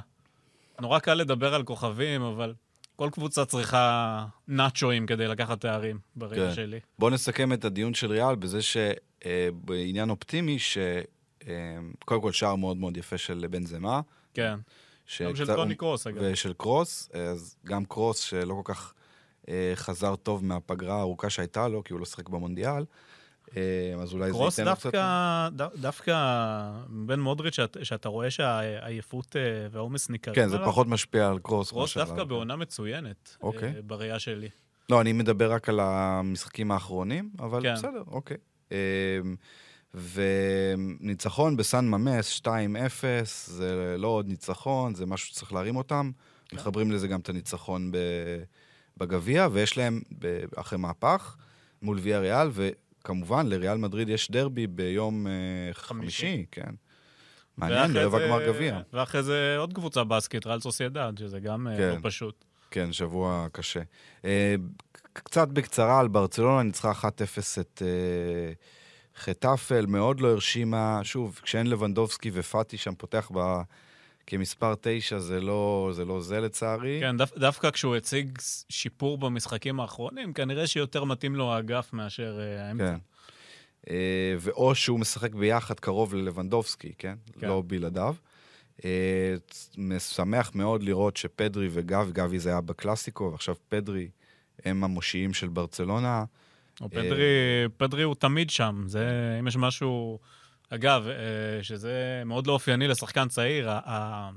נורא קל לדבר על כוכבים, אבל כל קבוצה צריכה נאצ'ואים כדי לקחת תארים, ברגע כן. שלי. בואו נסכם את הדיון של ריאל בזה שבעניין אופטימי, שקודם כל שער מאוד מאוד יפה של בן זמה. כן. גם של טוני קרוס, אגב. ושל קרוס, אז גם קרוס שלא כל כך אה, חזר טוב מהפגרה הארוכה שהייתה לו, כי הוא לא שיחק במונדיאל, אה, אז אולי זה קרוס ייתן לו קצת... דווקא, ד- דווקא בין מודריץ', שאת- שאתה רואה שהעייפות אה, והעומס ניכרים כן, זה עליו, פחות משפיע על קרוס. קרוס דווקא על- בעונה מצוינת, אוקיי. אה, בראייה שלי. לא, אני מדבר רק על המשחקים האחרונים, אבל כן. בסדר, אוקיי. וניצחון בסן ממס, 2-0, זה לא עוד ניצחון, זה משהו שצריך להרים אותם. כן. מחברים לזה גם את הניצחון בגביע, ויש להם, אחרי מהפך, מול ויה ריאל, וכמובן, לריאל מדריד יש דרבי ביום אה, חמישי. חמישי, כן. מעניין, זה- גמר גביע. ואחרי זה עוד קבוצה בסקית, ריאל סוסיידד, שזה גם אה, כן. לא פשוט. כן, שבוע קשה. אה, קצת בקצרה על ברצלונה, ניצחה 1-0 את חטאפל, מאוד לא הרשימה. שוב, כשאין לבנדובסקי ופאטי שם פותח ב... כמספר תשע, זה לא זה, לא זה לצערי. כן, דו, דווקא כשהוא הציג שיפור במשחקים האחרונים, כנראה שיותר מתאים לו האגף מאשר אה, האמצע. כן. אה, ואו שהוא משחק ביחד קרוב ללבנדובסקי, כן? כן. לא בלעדיו. אה, משמח מאוד לראות שפדרי וגבי, גבי זה היה בקלאסיקו, ועכשיו פדרי הם המושיעים של ברצלונה. או פדרי, פדרי הוא תמיד שם. זה, אם יש משהו... אגב, אה, שזה מאוד לא אופייני לשחקן צעיר,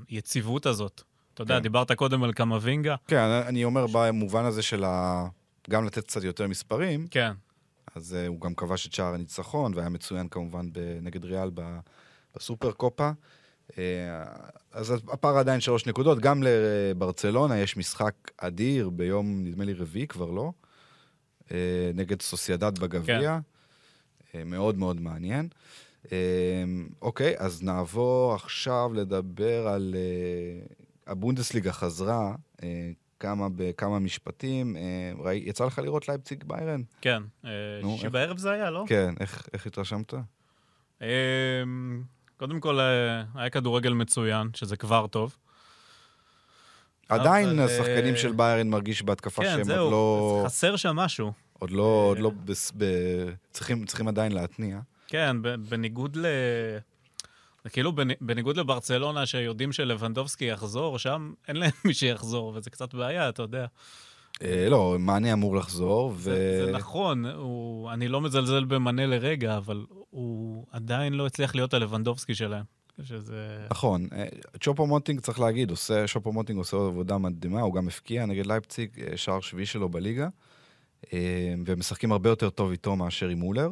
היציבות הזאת. אתה יודע, כן. דיברת קודם על קמבינגה. כן, אני אומר במובן הזה של ה... גם לתת קצת יותר מספרים, כן, אז uh, הוא גם כבש את שער הניצחון, והיה מצוין כמובן נגד ריאל בסופר קופה. אז הפער עדיין שלוש נקודות. גם לברצלונה יש משחק אדיר ביום, נדמה לי רביעי כבר, לא? Uh, נגד סוסיידד בגביע. Uh, מאוד מאוד מעניין. Uh, אוקיי, אז נעבור עכשיו לדבר על... הבונדסליגה חזרה, כמה בכמה משפטים. ראי, יצא לך לראות לייפציג ביירן? כן. אה, נו, שישי איך- בערב זה היה, לא? כן, איך, איך התרשמת? אה, קודם כל, אה, היה כדורגל מצוין, שזה כבר טוב. עדיין אבל, השחקנים אה, של ביירן מרגיש בהתקפה כן, שהם זהו, עוד לא... חסר שם משהו. עוד לא... עוד אה, לא בס, ב, צריכים, צריכים עדיין להתניע. כן, בניגוד ל... כאילו בנ- בניגוד לברצלונה, שיודעים שלבנדובסקי יחזור, שם אין להם מי שיחזור, וזה קצת בעיה, אתה יודע. אה, לא, מאנה אמור לחזור, ו... זה, זה נכון, הוא, אני לא מזלזל במנה לרגע, אבל הוא עדיין לא הצליח להיות הלבנדובסקי שלהם. שזה... נכון, אה, צ'ופו מוטינג, צריך להגיד, עושה, צ'ופו מוטינג עושה עבודה מדהימה, הוא גם הפקיע נגד לייפציג, אה, שער שביעי שלו בליגה, אה, והם משחקים הרבה יותר טוב איתו מאשר עם מולר.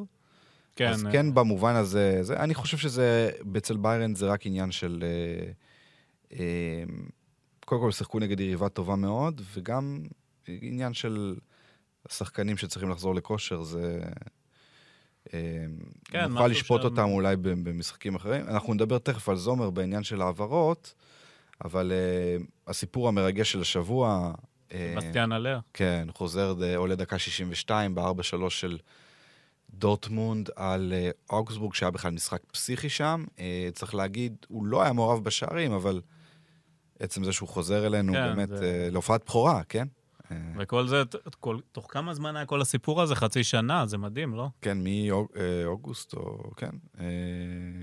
כן, אז כן, במובן הזה, זה, אני חושב שזה, אצל ביירן זה רק עניין של... קודם כל, שיחקו נגד יריבה טובה מאוד, וגם עניין של השחקנים שצריכים לחזור לכושר, זה... אה, כן, נוכל לשפוט שם- אותם אולי במשחקים אחרים. אנחנו נדבר תכף על זומר בעניין של העברות, אבל אה, הסיפור המרגש של השבוע... אה, בסטיאן עליה. כן, חוזר, ד- עולה דקה 62 ב-4-3 של דורטמונד על אה, אוגסבורג, שהיה בכלל משחק פסיכי שם. אה, צריך להגיד, הוא לא היה מעורב בשערים, אבל עצם זה שהוא חוזר אלינו, כן, באמת, זה- אה, להופעת בכורה, כן? אה, וכל זה, כל, תוך כמה זמן היה כל הסיפור הזה? חצי שנה, זה מדהים, לא? כן, מאוגוסט, או כן, אה,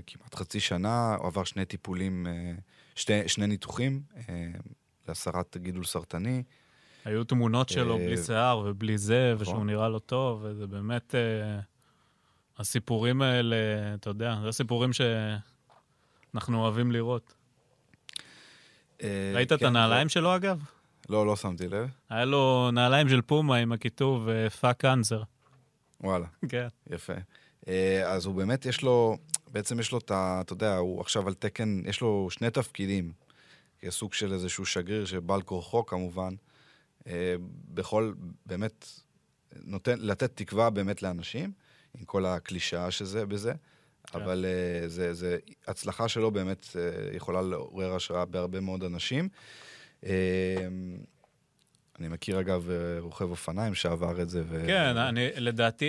כמעט חצי שנה, הוא עבר שני טיפולים, אה, שתי, שני ניתוחים אה, להסרת גידול סרטני. היו תמונות שלו אה, בלי שיער ובלי זה, נכון. ושהוא נראה לא טוב, וזה באמת... אה, הסיפורים האלה, אתה יודע, זה סיפורים שאנחנו אוהבים לראות. אה, ראית את כן, הנעליים שלו, אגב? לא, לא שמתי לב. היה לו נעליים של פומה עם הכיתוב אה, fuck cancer. וואלה. כן. יפה. אה, אז הוא באמת, יש לו, בעצם יש לו את ה... אתה יודע, הוא עכשיו על תקן, יש לו שני תפקידים, כסוג של איזשהו שגריר שבא על כורחו כמובן, אה, בכל, באמת, נותן, לתת תקווה באמת לאנשים, עם כל הקלישאה שזה בזה, כן. אבל אה, זה, זה, הצלחה שלו באמת אה, יכולה לעורר השראה בהרבה מאוד אנשים. אה, אני מכיר אגב אה, רוכב אופניים שעבר את זה. ו... כן, אני, לדעתי...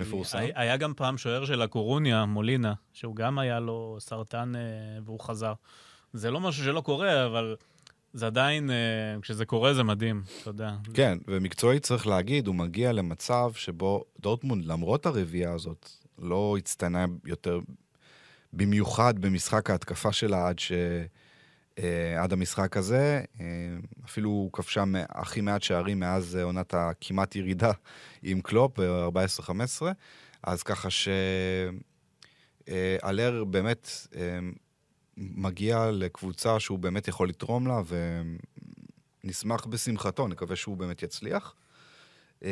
מפורסם? היה- היה גם פעם שוער של הקורוניה, מולינה, שהוא גם היה לו סרטן אה, והוא חזר. זה לא משהו שלא קורה, אבל זה עדיין, אה, כשזה קורה זה מדהים, אתה יודע. כן, ומקצועית צריך להגיד, הוא מגיע למצב שבו דורטמונד, למרות הרביעייה הזאת, לא הצטיינה יותר, במיוחד במשחק ההתקפה שלה עד ש... אה, עד המשחק הזה, אה, אפילו כבשה מ- הכי מעט שערים מאז אה, עונת הכמעט ירידה עם קלופ, אה, 14-15, אז ככה שאלר באמת אה, מגיע לקבוצה שהוא באמת יכול לתרום לה, ונשמח בשמחתו, נקווה שהוא באמת יצליח. אה,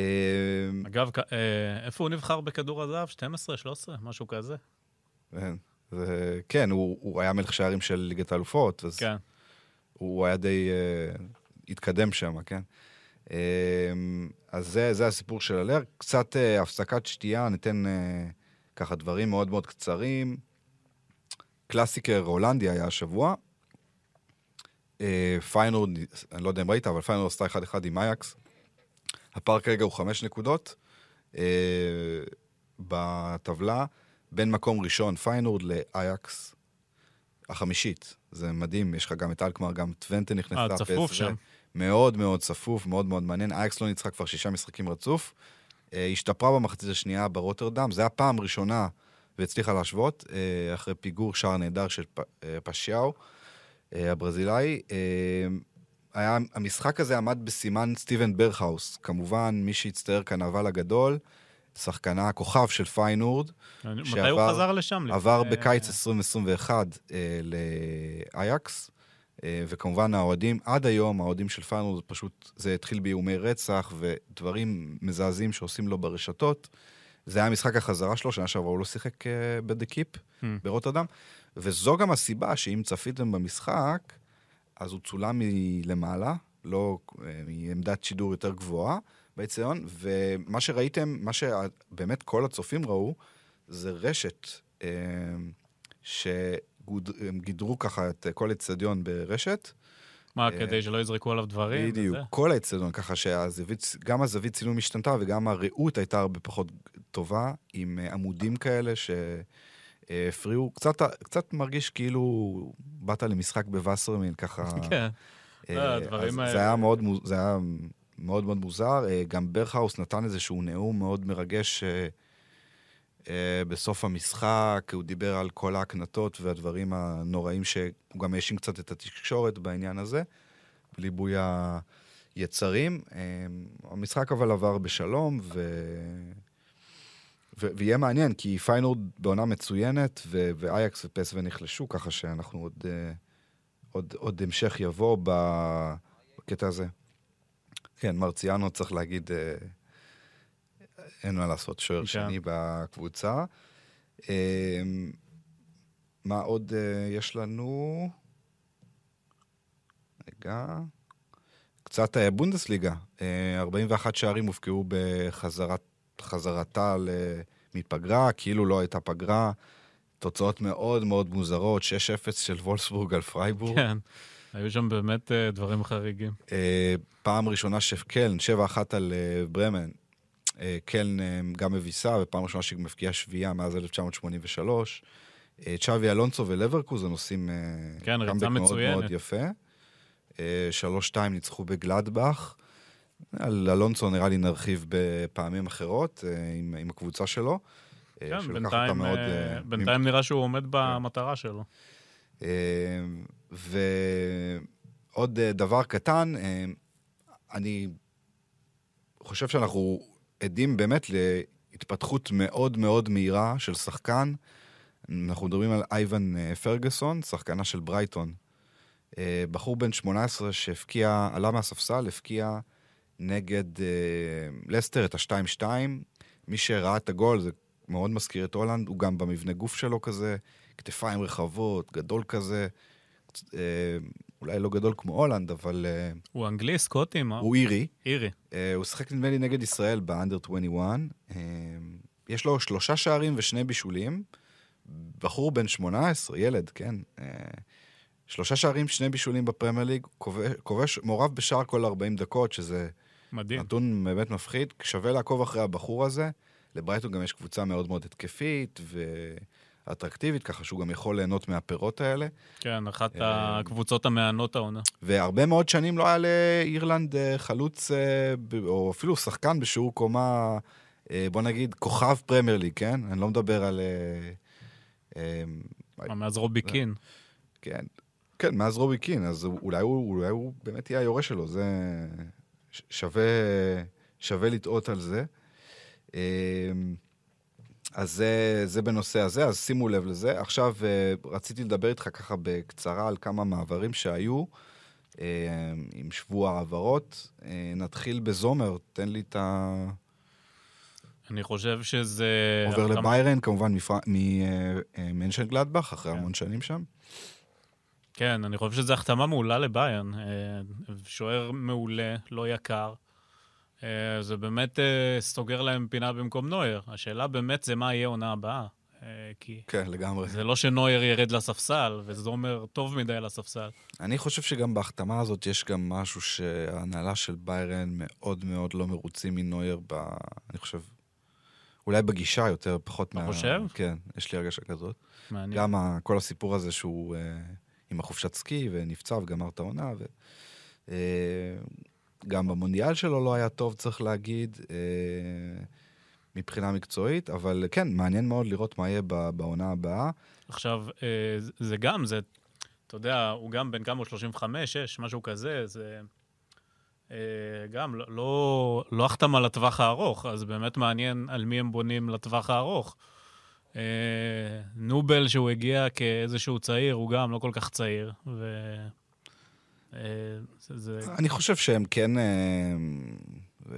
אגב, אה, איפה הוא נבחר בכדור הזהב? 12, 13, משהו כזה? כן, זה- כן, הוא, הוא היה מלך שערים של ליגת האלופות, אז כן. הוא היה די uh, התקדם שם, כן? Uh, אז זה, זה הסיפור של הלר. קצת uh, הפסקת שתייה, ניתן uh, ככה דברים מאוד מאוד קצרים. קלאסיקר הולנדי היה השבוע. אה, פיינורד, אני לא יודע אם ראית, אבל פיינורד עשתה 1-1 עם אייקס. הפער כרגע הוא חמש נקודות uh, בטבלה, בין מקום ראשון פיינורד לאייקס החמישית. זה מדהים, יש לך גם את אלקמר, גם טוונטה נכנסה. אה, צפוף. שם. מאוד מאוד צפוף, מאוד מאוד מעניין. אייקס לא ניצחה כבר שישה משחקים רצוף. אה, השתפרה במחצית השנייה ברוטרדם, זה היה פעם ראשונה והצליחה להשוות, אה, אחרי פיגור שער נהדר של פ- אה, פאישאו, אה, הברזילאי. אה, היה, המשחק הזה עמד בסימן סטיבן ברחהאוס. כמובן, מי שהצטייר כאן אבל הגדול, שחקנה הכוכב של פיינורד, מתי הוא חזר לשם? עבר לפני- בקיץ 2021 אה, לאייקס, אה, וכמובן האוהדים, עד היום האוהדים של פיינורד פשוט, זה התחיל באיומי רצח ודברים מזעזעים שעושים לו ברשתות. זה היה משחק החזרה שלו, שנה שעברה הוא לא שיחק אה, בדה קיפ Hmm. ברוטרדם, וזו גם הסיבה שאם צפיתם במשחק, אז הוא צולם מלמעלה, לא אה, מעמדת שידור יותר גבוהה באצטדיון, ומה שראיתם, מה שבאמת כל הצופים ראו, זה רשת אה, שהם גידרו ככה את כל האצטדיון ברשת. מה, אה, כדי שלא יזרקו עליו דברים? בדיוק? כל האצטדיון, ככה שגם הזווית צילום השתנתה וגם הראות הייתה הרבה פחות טובה, עם עמודים כאלה שהפריעו. קצת, קצת מרגיש כאילו באת למשחק בווסרמין, ככה... כן. אה, לא, הדברים האלה- זה היה מאוד, זה היה מאוד מאוד מוזר. אה, גם ברכהאוס נתן איזשהו נאום מאוד מרגש אה, בסוף המשחק, הוא דיבר על כל ההקנטות והדברים הנוראים, שהוא גם האשים קצת את התקשורת בעניין הזה, בליבוי היצרים. המשחק אבל עבר בשלום, ו... ו- ויהיה מעניין, כי פיינורד בעונה מצוינת, ו- ואייקס ופסו נחלשו, ככה שאנחנו עוד, אה, עוד, עוד המשך יבוא בקטע הזה. כן, מרציאנו צריך להגיד, אה, אין מה לעשות, שוער כן. שני בקבוצה. אה, מה עוד אה, יש לנו? רגע. קצת אה, בונדסליגה. אה, 41 שערים הובקעו בחזרת, חזרתה ל- מפגרה, כאילו לא הייתה פגרה. תוצאות מאוד מאוד מוזרות, 6-0 של וולסבורג על פרייבורג. כן. היו שם באמת אה, דברים חריגים. אה, פעם ראשונה שקלן, 7-1 על אה, ברמן. אה, קלן אה, גם מביסה, ופעם ראשונה שהיא מבקיעה שביעייה מאז 1983. אה, צ'אבי אלונסו ולברקוזן עושים... אה, כן, ריצה קאמבק מאוד מצוינת. מאוד יפה. אה, 3-2 ניצחו בגלדבך. על אלונסו נראה לי נרחיב בפעמים אחרות אה, עם, עם הקבוצה שלו. אה, כן, בינתיים, מאוד, אה, אה, בינתיים נראה שהוא עומד במטרה שלו. ועוד דבר קטן, אני חושב שאנחנו עדים באמת להתפתחות מאוד מאוד מהירה של שחקן. אנחנו מדברים על אייבן פרגוסון, שחקנה של ברייטון. בחור בן 18 שהבקיע, עלה מהספסל, הבקיע נגד לסטר את ה-2-2. מי שראה את הגול, זה מאוד מזכיר את הולנד, הוא גם במבנה גוף שלו כזה, כתפיים רחבות, גדול כזה. אה, אולי לא גדול כמו הולנד, אבל אה, הוא אנגלי, סקוטי, מה? הוא אירי. אירי. אה, הוא שיחק נדמה לי נגד ישראל באנדר 21. אה, יש לו שלושה שערים ושני בישולים. בחור בן 18, ילד, כן. שלושה שערים, שני בישולים בפרמייר ליג, כובש, מעורב בשער כל 40 דקות, שזה מדהים. נתון באמת מפחיד. שווה לעקוב אחרי הבחור הזה. לברייטון גם יש קבוצה מאוד מאוד התקפית ואטרקטיבית, ככה שהוא גם יכול ליהנות מהפירות האלה. כן, אחת אה, הקבוצות המענות העונה. והרבה מאוד שנים לא היה לאירלנד אה, חלוץ, אה, או אפילו שחקן בשיעור קומה, בוא נגיד, כוכב פרמייר ליג, כן? אני לא מדבר על... מאז רובי קין. כן, כן, מאז רובי קין, אז אולי הוא, אולי הוא באמת יהיה היורש שלו, זה שווה, שווה לטעות על זה. אה, אז זה, זה בנושא הזה, אז שימו לב לזה. עכשיו, אה, רציתי לדבר איתך ככה בקצרה על כמה מעברים שהיו אה, עם שבוע העברות. אה, נתחיל בזומר, תן לי את ה... אני חושב שזה... עובר החתמה- לביירן, כמובן ממנשן גלדבך, אחרי כן. המון שנים שם. כן, אני חושב שזו החתמה מעולה לביירן. אה, שוער מעולה, לא יקר. אה, זה באמת אה, סוגר להם פינה במקום נויר. השאלה באמת זה מה יהיה עונה הבאה. אה, כי כן, לגמרי. זה לא שנויר ירד לספסל, וזה אומר טוב מדי לספסל. אני חושב שגם בהחתמה הזאת יש גם משהו שההנהלה של ביירן מאוד מאוד לא מרוצים מנויר ב... אני חושב, אולי בגישה יותר, פחות אתה חושב? כן, יש לי הרגשה כזאת. מעניין. גם. כל הסיפור הזה שהוא אה, עם החופשת סקי ונפצע וגמר את העונה, ו... אה, גם במונדיאל שלו לא היה טוב, צריך להגיד, אה, מבחינה מקצועית, אבל כן, מעניין מאוד לראות מה יהיה בעונה הבאה. עכשיו, אה, זה- זה גם, זה, אתה יודע, הוא גם בן כמה הוא 35, 6, משהו כזה, זה אה, גם לא, לא, לא החתמה לטווח הארוך, אז באמת מעניין על מי הם בונים לטווח הארוך. אה, נובל, שהוא הגיע כאיזשהו צעיר, הוא גם לא כל כך צעיר, ו... אה, זה, אני חושב שהם כן, אה,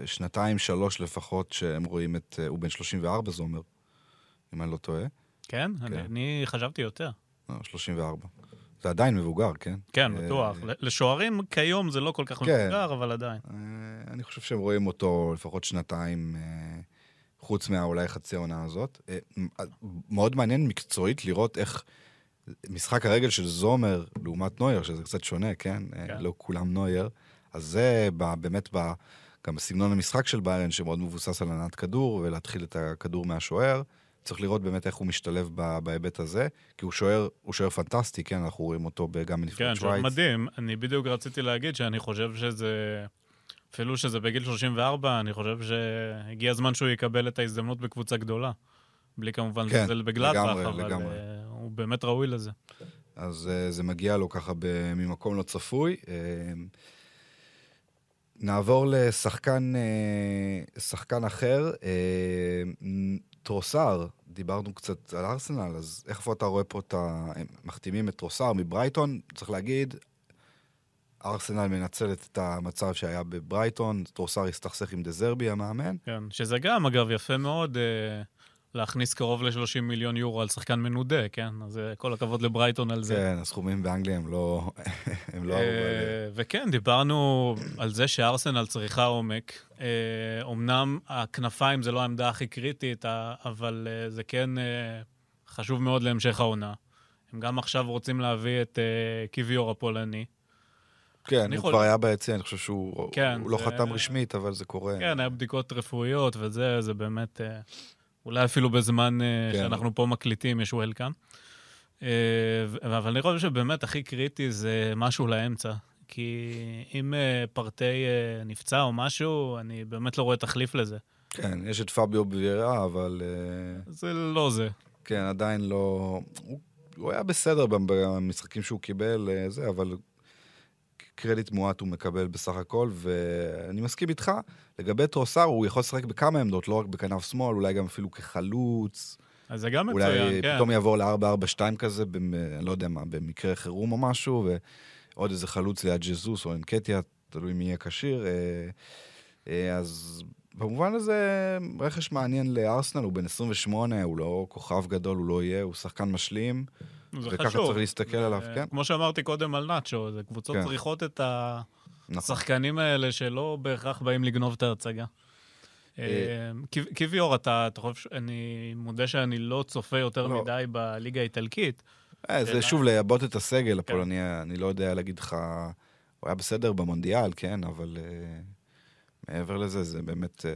שנתיים, שלוש לפחות, שהם רואים את... אה, הוא בן 34, זה אומר, אם אני לא טועה. כן? אני, כן. אני חשבתי יותר. לא, 34. זה עדיין מבוגר, כן? כן, בטוח. לשוערים כיום זה לא כל כך כן. מבוגר, אבל עדיין. אני חושב שהם רואים אותו לפחות שנתיים, חוץ מהאולי חצי העונה הזאת. מאוד מעניין מקצועית לראות איך משחק הרגל של זומר לעומת נויר, שזה קצת שונה, כן? אה, כן. לא כולם נויר. אז זה באמת ב... גם בסגנון המשחק של ביירן, שמאוד מבוסס על הנעת כדור, ולהתחיל את הכדור מהשוער. צריך לראות באמת איך הוא משתלב בהיבט הזה, כי הוא שוער, הוא שוער פנטסטי, כן? אנחנו רואים אותו גם כן, בנבחרת שוער שווייץ. מדהים. אני בדיוק רציתי להגיד שאני חושב שזה... אפילו שזה בגיל 34, אני חושב שהגיע הזמן שהוא יקבל את ההזדמנות בקבוצה גדולה. בלי כמובן כן, לזלזל לגמרי, אבל לגמרי. אה, הוא באמת ראוי לזה. אז uh, זה מגיע לו ככה ממקום לא צפוי. Uh, נעבור לשחקן uh, שחקן אחר, טרוסר, דיברנו קצת על ארסנל, אז איפה אתה רואה פה את ה... הם מחתימים את טרוסר מברייטון, צריך להגיד, ארסנל מנצלת את המצב שהיה בברייטון, טרוסר הסתכסך עם דזרבי, המאמן. כן, שזה גם, אגב, יפה מאוד אה, להכניס קרוב ל-30 מיליון יורו על שחקן מנודה, כן? אז אה, כל הכבוד לברייטון על זה. כן, הסכומים באנגליה הם לא... הם לא... אה, וכן, דיברנו על זה שארסנל צריכה עומק. אה, אומנם הכנפיים זה לא העמדה הכי קריטית, אה, אבל אה, זה כן אה, חשוב מאוד להמשך העונה. הם גם עכשיו רוצים להביא את אה, קיוויור הפולני. כן, הוא יכול- כבר היה ביציע, אני חושב שהוא כן, הוא לא זה- חתם רשמית, אבל זה קורה. כן, היה בדיקות רפואיות וזה, זה באמת... אולי אפילו בזמן אה, כן. שאנחנו פה מקליטים יש וולקאם. אה, אבל אני חושב שבאמת הכי קריטי זה משהו לאמצע. כי אם אה, פרטי נפצע או משהו, אני באמת לא רואה תחליף לזה. כן, יש את פביו בווירה, אבל זה לא זה. כן, עדיין לא... הוא, הוא היה בסדר במשחקים שהוא קיבל, זה, אבל קרדיט מועט הוא מקבל בסך הכל, ואני מסכים איתך. לגבי טרוסר, הוא יכול לשחק בכמה עמדות, לא רק בכנף שמאל, אולי גם אפילו כחלוץ. אז זה גם אולי מצוין, כן. פתאום יעבור ל-4-4-2 כזה, במ- לא יודע מה, במקרה חירום או משהו, ועוד איזה חלוץ ליד ג'זוס או אנקטיה, תלוי מי יהיה כשיר. אה, אה, אז במובן הזה, רכש מעניין לארסנל, הוא בן 28, הוא לא כוכב גדול, הוא לא יהיה, הוא שחקן משלים, זה וככה חשוב. צריך להסתכל זה- עליו, כן. כמו שאמרתי קודם על נאצ'ו, זה קבוצות כן. צריכות את נכון. השחקנים האלה שלא בהכרח באים לגנוב את ההצגה. אה, קיו- קיוויור, אתה אתה חושב, אני מודה שאני לא צופה יותר לא. מדי בליגה האיטלקית. אה, זה שוב לעבות את הסגל כן. הפולני, אני לא יודע להגיד לך, הוא היה בסדר במונדיאל, כן, אבל אה, מעבר לזה, זה באמת... אה,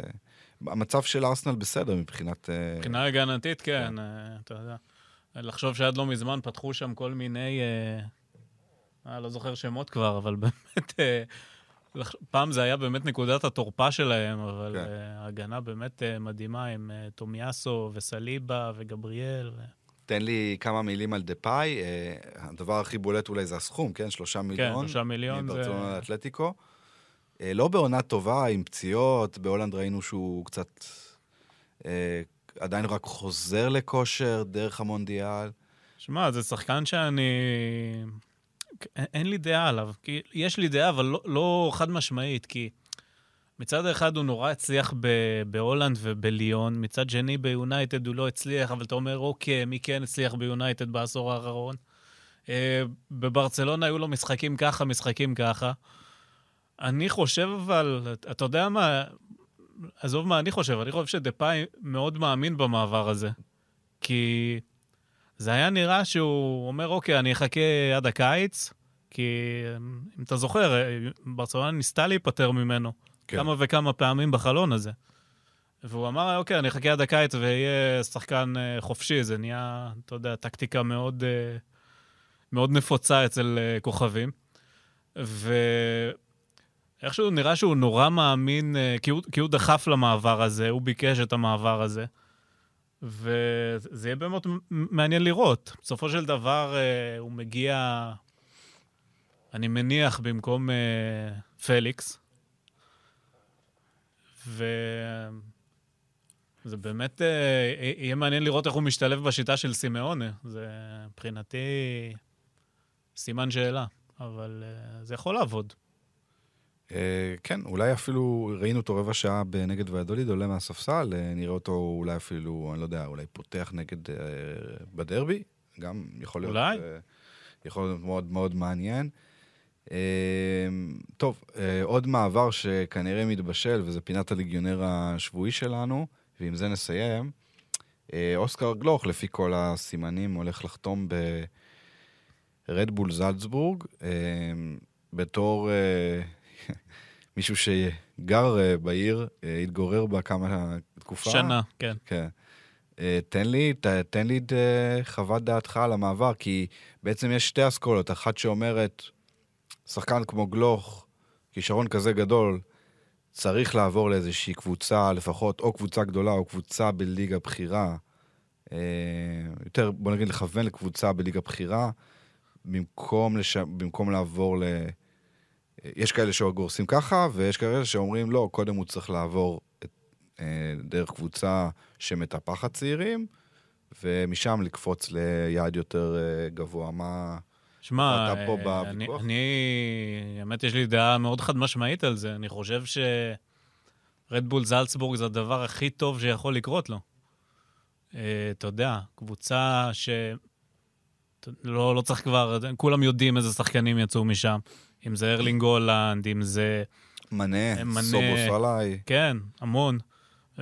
המצב של ארסנל בסדר מבחינת... אה, מבחינה הגנתית, כן, אה, אתה יודע. לחשוב שעד לא מזמן פתחו שם כל מיני... אה, אה, לא זוכר שמות כבר, אבל באמת... פעם זה היה באמת נקודת התורפה שלהם, אבל כן. ההגנה באמת מדהימה עם תומיאסו וסליבה וגבריאל. תן לי כמה מילים על דפאי. אה, הדבר הכי בולט אולי זה הסכום, כן? שלושה מיליון. שלושה מיליון זה- מברצלונה לאתלטיקו. אה, לא בעונה טובה, עם פציעות, בהולנד ראינו שהוא קצת... אה, עדיין רק חוזר לכושר דרך המונדיאל. שמע, זה שחקן שאני... אין- לי דעה עליו. כי יש לי דעה, אבל לא, לא חד משמעית, כי מצד אחד הוא נורא הצליח ב- בהולנד ובליון, מצד שני ביונייטד הוא לא הצליח, אבל אתה אומר, אוקיי, מי כן הצליח ביונייטד בעשור האחרון? אה, בברצלונה היו לו משחקים ככה, משחקים ככה. אני חושב אבל, אתה יודע מה, עזוב מה אני חושב, אני חושב שדפאי מאוד מאמין במעבר הזה. כי זה היה נראה שהוא אומר, אוקיי, אני אחכה עד הקיץ, כי אם אתה זוכר, ברצלונה ניסתה להיפטר ממנו כן. כמה וכמה פעמים בחלון הזה. והוא אמר, אוקיי, אני אחכה עד הקיץ ואהיה שחקן אה, חופשי. זה נהיה, אתה יודע, טקטיקה מאוד, אה, מאוד נפוצה אצל אה, כוכבים. ואיכשהו נראה שהוא נורא מאמין, אה, כי הוא, כי הוא דחף למעבר הזה, הוא ביקש את המעבר הזה. וזה יהיה באמת מעניין לראות. בסופו של דבר, אה, הוא מגיע, אני מניח, במקום אה, פליקס. וזה באמת יהיה מעניין לראות איך הוא משתלב בשיטה של סימאונה. זה מבחינתי סימן שאלה, אבל זה יכול לעבוד. אה, כן, אולי אפילו ראינו אותו רבע שעה בנגד ויאדוליד, עולה מהספסל, אה, נראה אותו אולי אפילו, אני לא יודע, אולי פותח נגד אה, בדרבי, גם יכול להיות... אולי. יכול להיות מאוד מאוד מעניין. טוב, עוד מעבר שכנראה מתבשל, וזה פינת הליגיונר השבועי שלנו, ועם זה נסיים. אוסקר גלוך, לפי כל הסימנים, הולך לחתום ברדבול זלצבורג, בתור מישהו שגר אה, בעיר, אה, התגורר בה כמה תקופה. שנה, כן. כן. תן לי, ת, תן לי את אה, חוות דעתך על המעבר, כי בעצם יש שתי אסכולות, אחת שאומרת, שחקן כמו גלוך, כישרון כזה גדול, צריך לעבור לאיזושהי קבוצה, לפחות או קבוצה גדולה או קבוצה בליגה בכירה. יותר, בוא נגיד, לכוון לקבוצה בליגה בכירה, במקום, לש... במקום לעבור ל... יש כאלה שגורסים ככה, ויש כאלה שאומרים, לא, קודם הוא צריך לעבור את, אה, דרך קבוצה שמטפחת צעירים, ומשם לקפוץ ליעד יותר אה, גבוה. מה... שמע, אתה פה אה, אני, בוויכוח? אני, האמת, יש לי דעה מאוד חד משמעית על זה. אני חושב שרדבול זלצבורג זה הדבר הכי טוב שיכול לקרות לו. אה, אתה יודע, קבוצה ש... לא, לא צריך כבר, כולם יודעים איזה שחקנים יצאו משם. אם זה ארלינג הולנד, אם זה... מנה, מנה. סובוס עליי. כן, המון. Uh,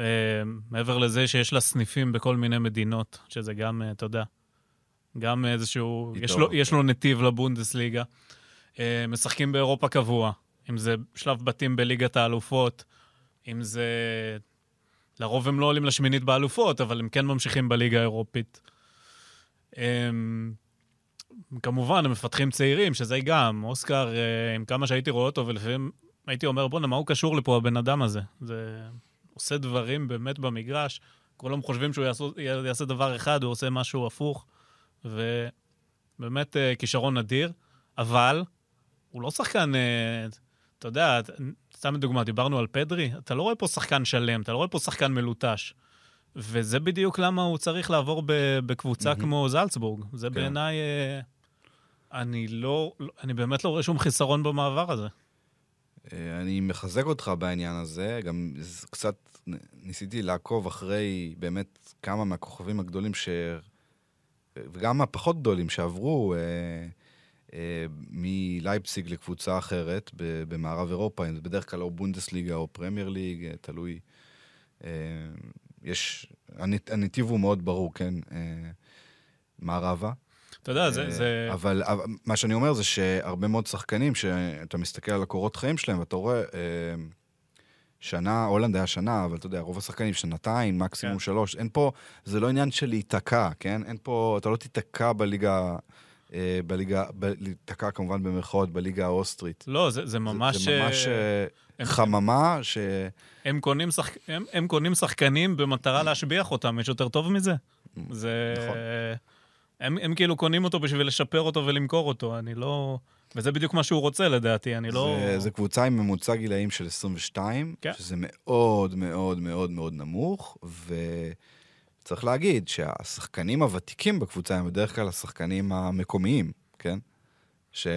מעבר לזה שיש לה סניפים בכל מיני מדינות, שזה גם, uh, אתה יודע, גם איזשהו... איתו, יש לו. יש לו נתיב לבונדסליגה. Uh, משחקים באירופה קבוע, אם זה שלב בתים בליגת האלופות, אם זה... לרוב הם לא עולים לשמינית באלופות, אבל הם כן ממשיכים בליגה האירופית. Um, כמובן, הם מפתחים צעירים, שזה גם, אוסקר, uh, עם כמה שהייתי רואה אותו, ולפעמים הייתי אומר, בואנה, מה הוא קשור לפה, הבן אדם הזה? זה עושה דברים באמת במגרש, כולם חושבים שהוא יעשו, יעשה דבר אחד, הוא עושה משהו הפוך, ובאמת אה, כישרון אדיר, אבל הוא לא שחקן, אה, אתה יודע, סתם לדוגמה, דיברנו על פדרי, אתה לא רואה פה שחקן שלם, אתה לא רואה פה שחקן מלוטש. וזה בדיוק למה הוא צריך לעבור בקבוצה מהמם. כמו זלצבורג. זה כן. בעיניי, אה, אני לא, אני באמת לא רואה שום חיסרון במעבר הזה. אה, אני מחזק אותך בעניין הזה, גם קצת ניסיתי לעקוב אחרי באמת כמה מהכוכבים הגדולים ש... וגם הפחות גדולים שעברו אה, אה, מלייפסיג לקבוצה אחרת ב- במערב אירופה, זה בדרך כלל או בונדסליגה או פרמייר ליג, אה, תלוי. אה, יש, הנ- הנתיב הוא מאוד ברור, כן? אה, מערבה. אתה יודע, זה... אה, זה... אבל מה שאני אומר זה שהרבה מאוד שחקנים, שאתה מסתכל על הקורות חיים שלהם, ואתה רואה, אה, שנה, הולנד היה שנה, אבל אתה יודע, רוב השחקנים שנתיים, מקסימום כן. שלוש. אין פה, זה לא עניין של להיתקע, כן? אין פה, אתה לא תיתקע בליגה, בליגה, ב- להיתקע כמובן במרכאות, בליגה האוסטרית. לא, זה, זה זה- ממש... זה ממש אה, אה, הם- חממה ש... הם קונים, שחק... הם, הם קונים שחקנים במטרה להשביח אותם, יש יותר טוב מזה? זה... נכון. הם, הם כאילו קונים אותו בשביל לשפר אותו ולמכור אותו, אני לא... וזה בדיוק מה שהוא רוצה לדעתי, אני לא... זה, זה קבוצה עם ממוצע גילאים של 22, כן. שזה מאוד מאוד מאוד מאוד נמוך, וצריך להגיד שהשחקנים הוותיקים בקבוצה הם בדרך כלל השחקנים המקומיים, כן? שכל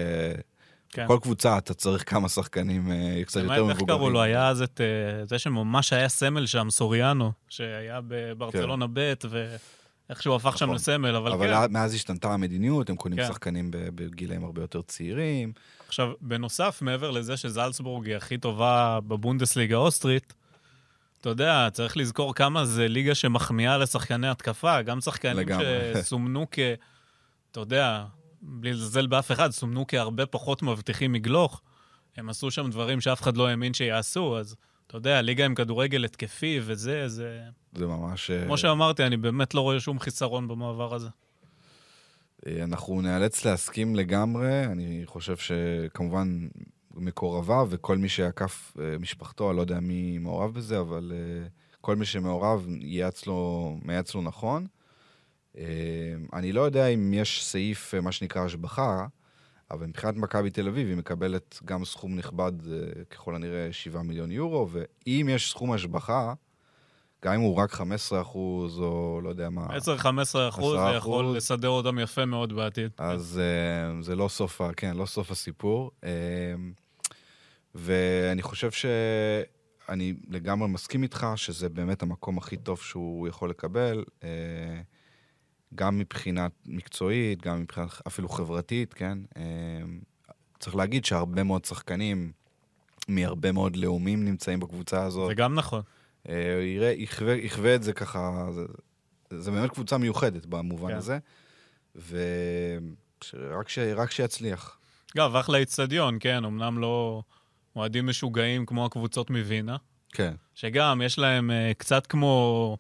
כן. קבוצה אתה צריך כמה שחקנים אה, קצת יותר מבוגרים. איך קראו לו? היה אז את... אה, זה שממש היה סמל שם, סוריאנו, שהיה בברצלונה ב', ואיך שהוא הפך שם נכון. לסמל, אבל, אבל כן. מאז השתנתה המדיניות, הם קונים כן. שחקנים בגילאים הרבה יותר צעירים. עכשיו, בנוסף, מעבר לזה שזלצבורג היא הכי טובה בבונדסליגה האוסטרית, אתה יודע, צריך לזכור כמה זה ליגה שמחמיאה לשחקני התקפה, גם שחקנים לגמרי. שסומנו כ... אתה יודע, בלי לזלזל באף אחד, סומנו כהרבה פחות מבטיחים מגלוך. הם עשו שם דברים שאף אחד לא האמין שיעשו, אז אתה יודע, ליגה עם כדורגל התקפי וזה, זה... זה ממש... אה, כמו שאמרתי, אני באמת לא רואה שום חיסרון במעבר הזה. אה, אנחנו ניאלץ להסכים לגמרי, אני חושב שכמובן מקורביו וכל מי שעקף אה, משפחתו, אני לא יודע מי מעורב בזה, אבל אה, כל מי שמעורב ייעץ לו, מייעץ לו נכון. אה, אני לא יודע אם יש סעיף, מה שנקרא השבחה, אבל מבחינת מכבי תל אביב היא מקבלת גם סכום נכבד, ככל הנראה 7 מיליון יורו, ואם יש סכום השבחה, גם אם הוא רק 15 אחוז, או לא יודע מה... 10-15 אחוז, זה 10%. יכול לסדר אותם יפה מאוד בעתיד. אז זה לא סוף, כן, לא סוף הסיפור. ואני חושב שאני לגמרי מסכים איתך שזה באמת המקום הכי טוב שהוא יכול לקבל, uh, גם מבחינה מקצועית, גם מבחינה אפילו חברתית, כן? Uh, צריך להגיד שהרבה מאוד שחקנים מהרבה מאוד לאומים נמצאים בקבוצה הזאת. זה גם נכון. אה, יראה, יחווה, יחווה את זה ככה, זה, זה באמת קבוצה מיוחדת במובן כן. הזה, ורק ש, רק שיצליח. אגב, אחלה איצטדיון, כן, אמנם לא אוהדים משוגעים כמו הקבוצות מווינה, כן, שגם יש להם אה, קצת כמו...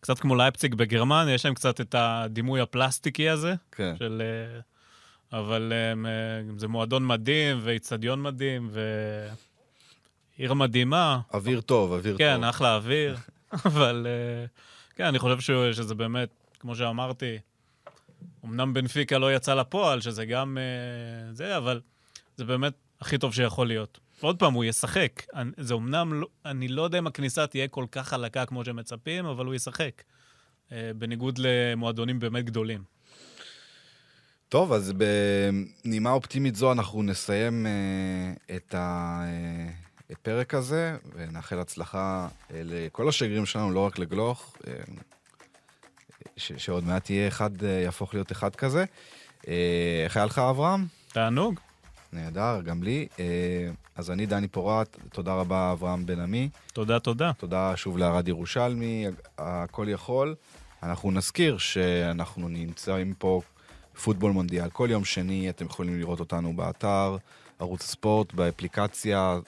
קצת כמו לייפציג בגרמניה, יש להם קצת את הדימוי הפלסטיקי הזה, כן. של... אה, אבל אה, זה מועדון מדהים, ואיצטדיון מדהים, ועיר מדהימה. אוויר טוב, אוויר כן, טוב. אחלה אוויר, אבל אה, כן, אני חושב ש- שזה באמת, כמו שאמרתי, אמנם בנפיקה לא יצא לפועל, שזה גם אה, זה, אבל זה באמת הכי טוב שיכול להיות. ועוד פעם, הוא ישחק. אני- זה אמנם, לא, אני לא יודע אם הכניסה תהיה כל כך חלקה כמו שמצפים, אבל הוא ישחק. אה, בניגוד למועדונים באמת גדולים. טוב, אז בנימה אופטימית זו אנחנו נסיים אה, את הפרק הזה, ונאחל הצלחה אה, לכל השגרירים שלנו, לא רק לגלוך, אה, ש- שעוד מעט יהיה אחד, אה, יהפוך להיות אחד כזה. אה, איך היה לך, אברהם? תענוג. נהדר, גם לי. אה, אז אני דני פורט, תודה רבה, אברהם בן עמי. תודה, תודה. תודה שוב לערד ירושלמי, הכל יכול. אנחנו נזכיר שאנחנו נמצאים פה פוטבול מונדיאל. כל יום שני אתם יכולים לראות אותנו באתר, ערוץ הספורט, באפליקציה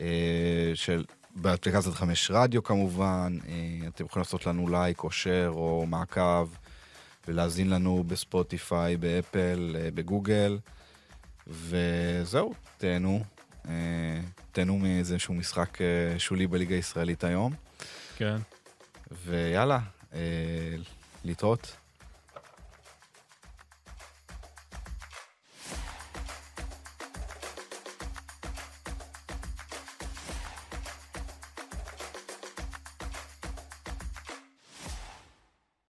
אה, של... באפליקציית חמש רדיו כמובן, אה, אתם יכולים לעשות לנו לייק או שייר או מעקב ולהאזין לנו בספוטיפיי, באפל, בגוגל, וזהו, תהנו. אה, תהנו מאיזשהו משחק אה, שולי בליגה הישראלית היום, כן. ויאללה, אה, להתראות.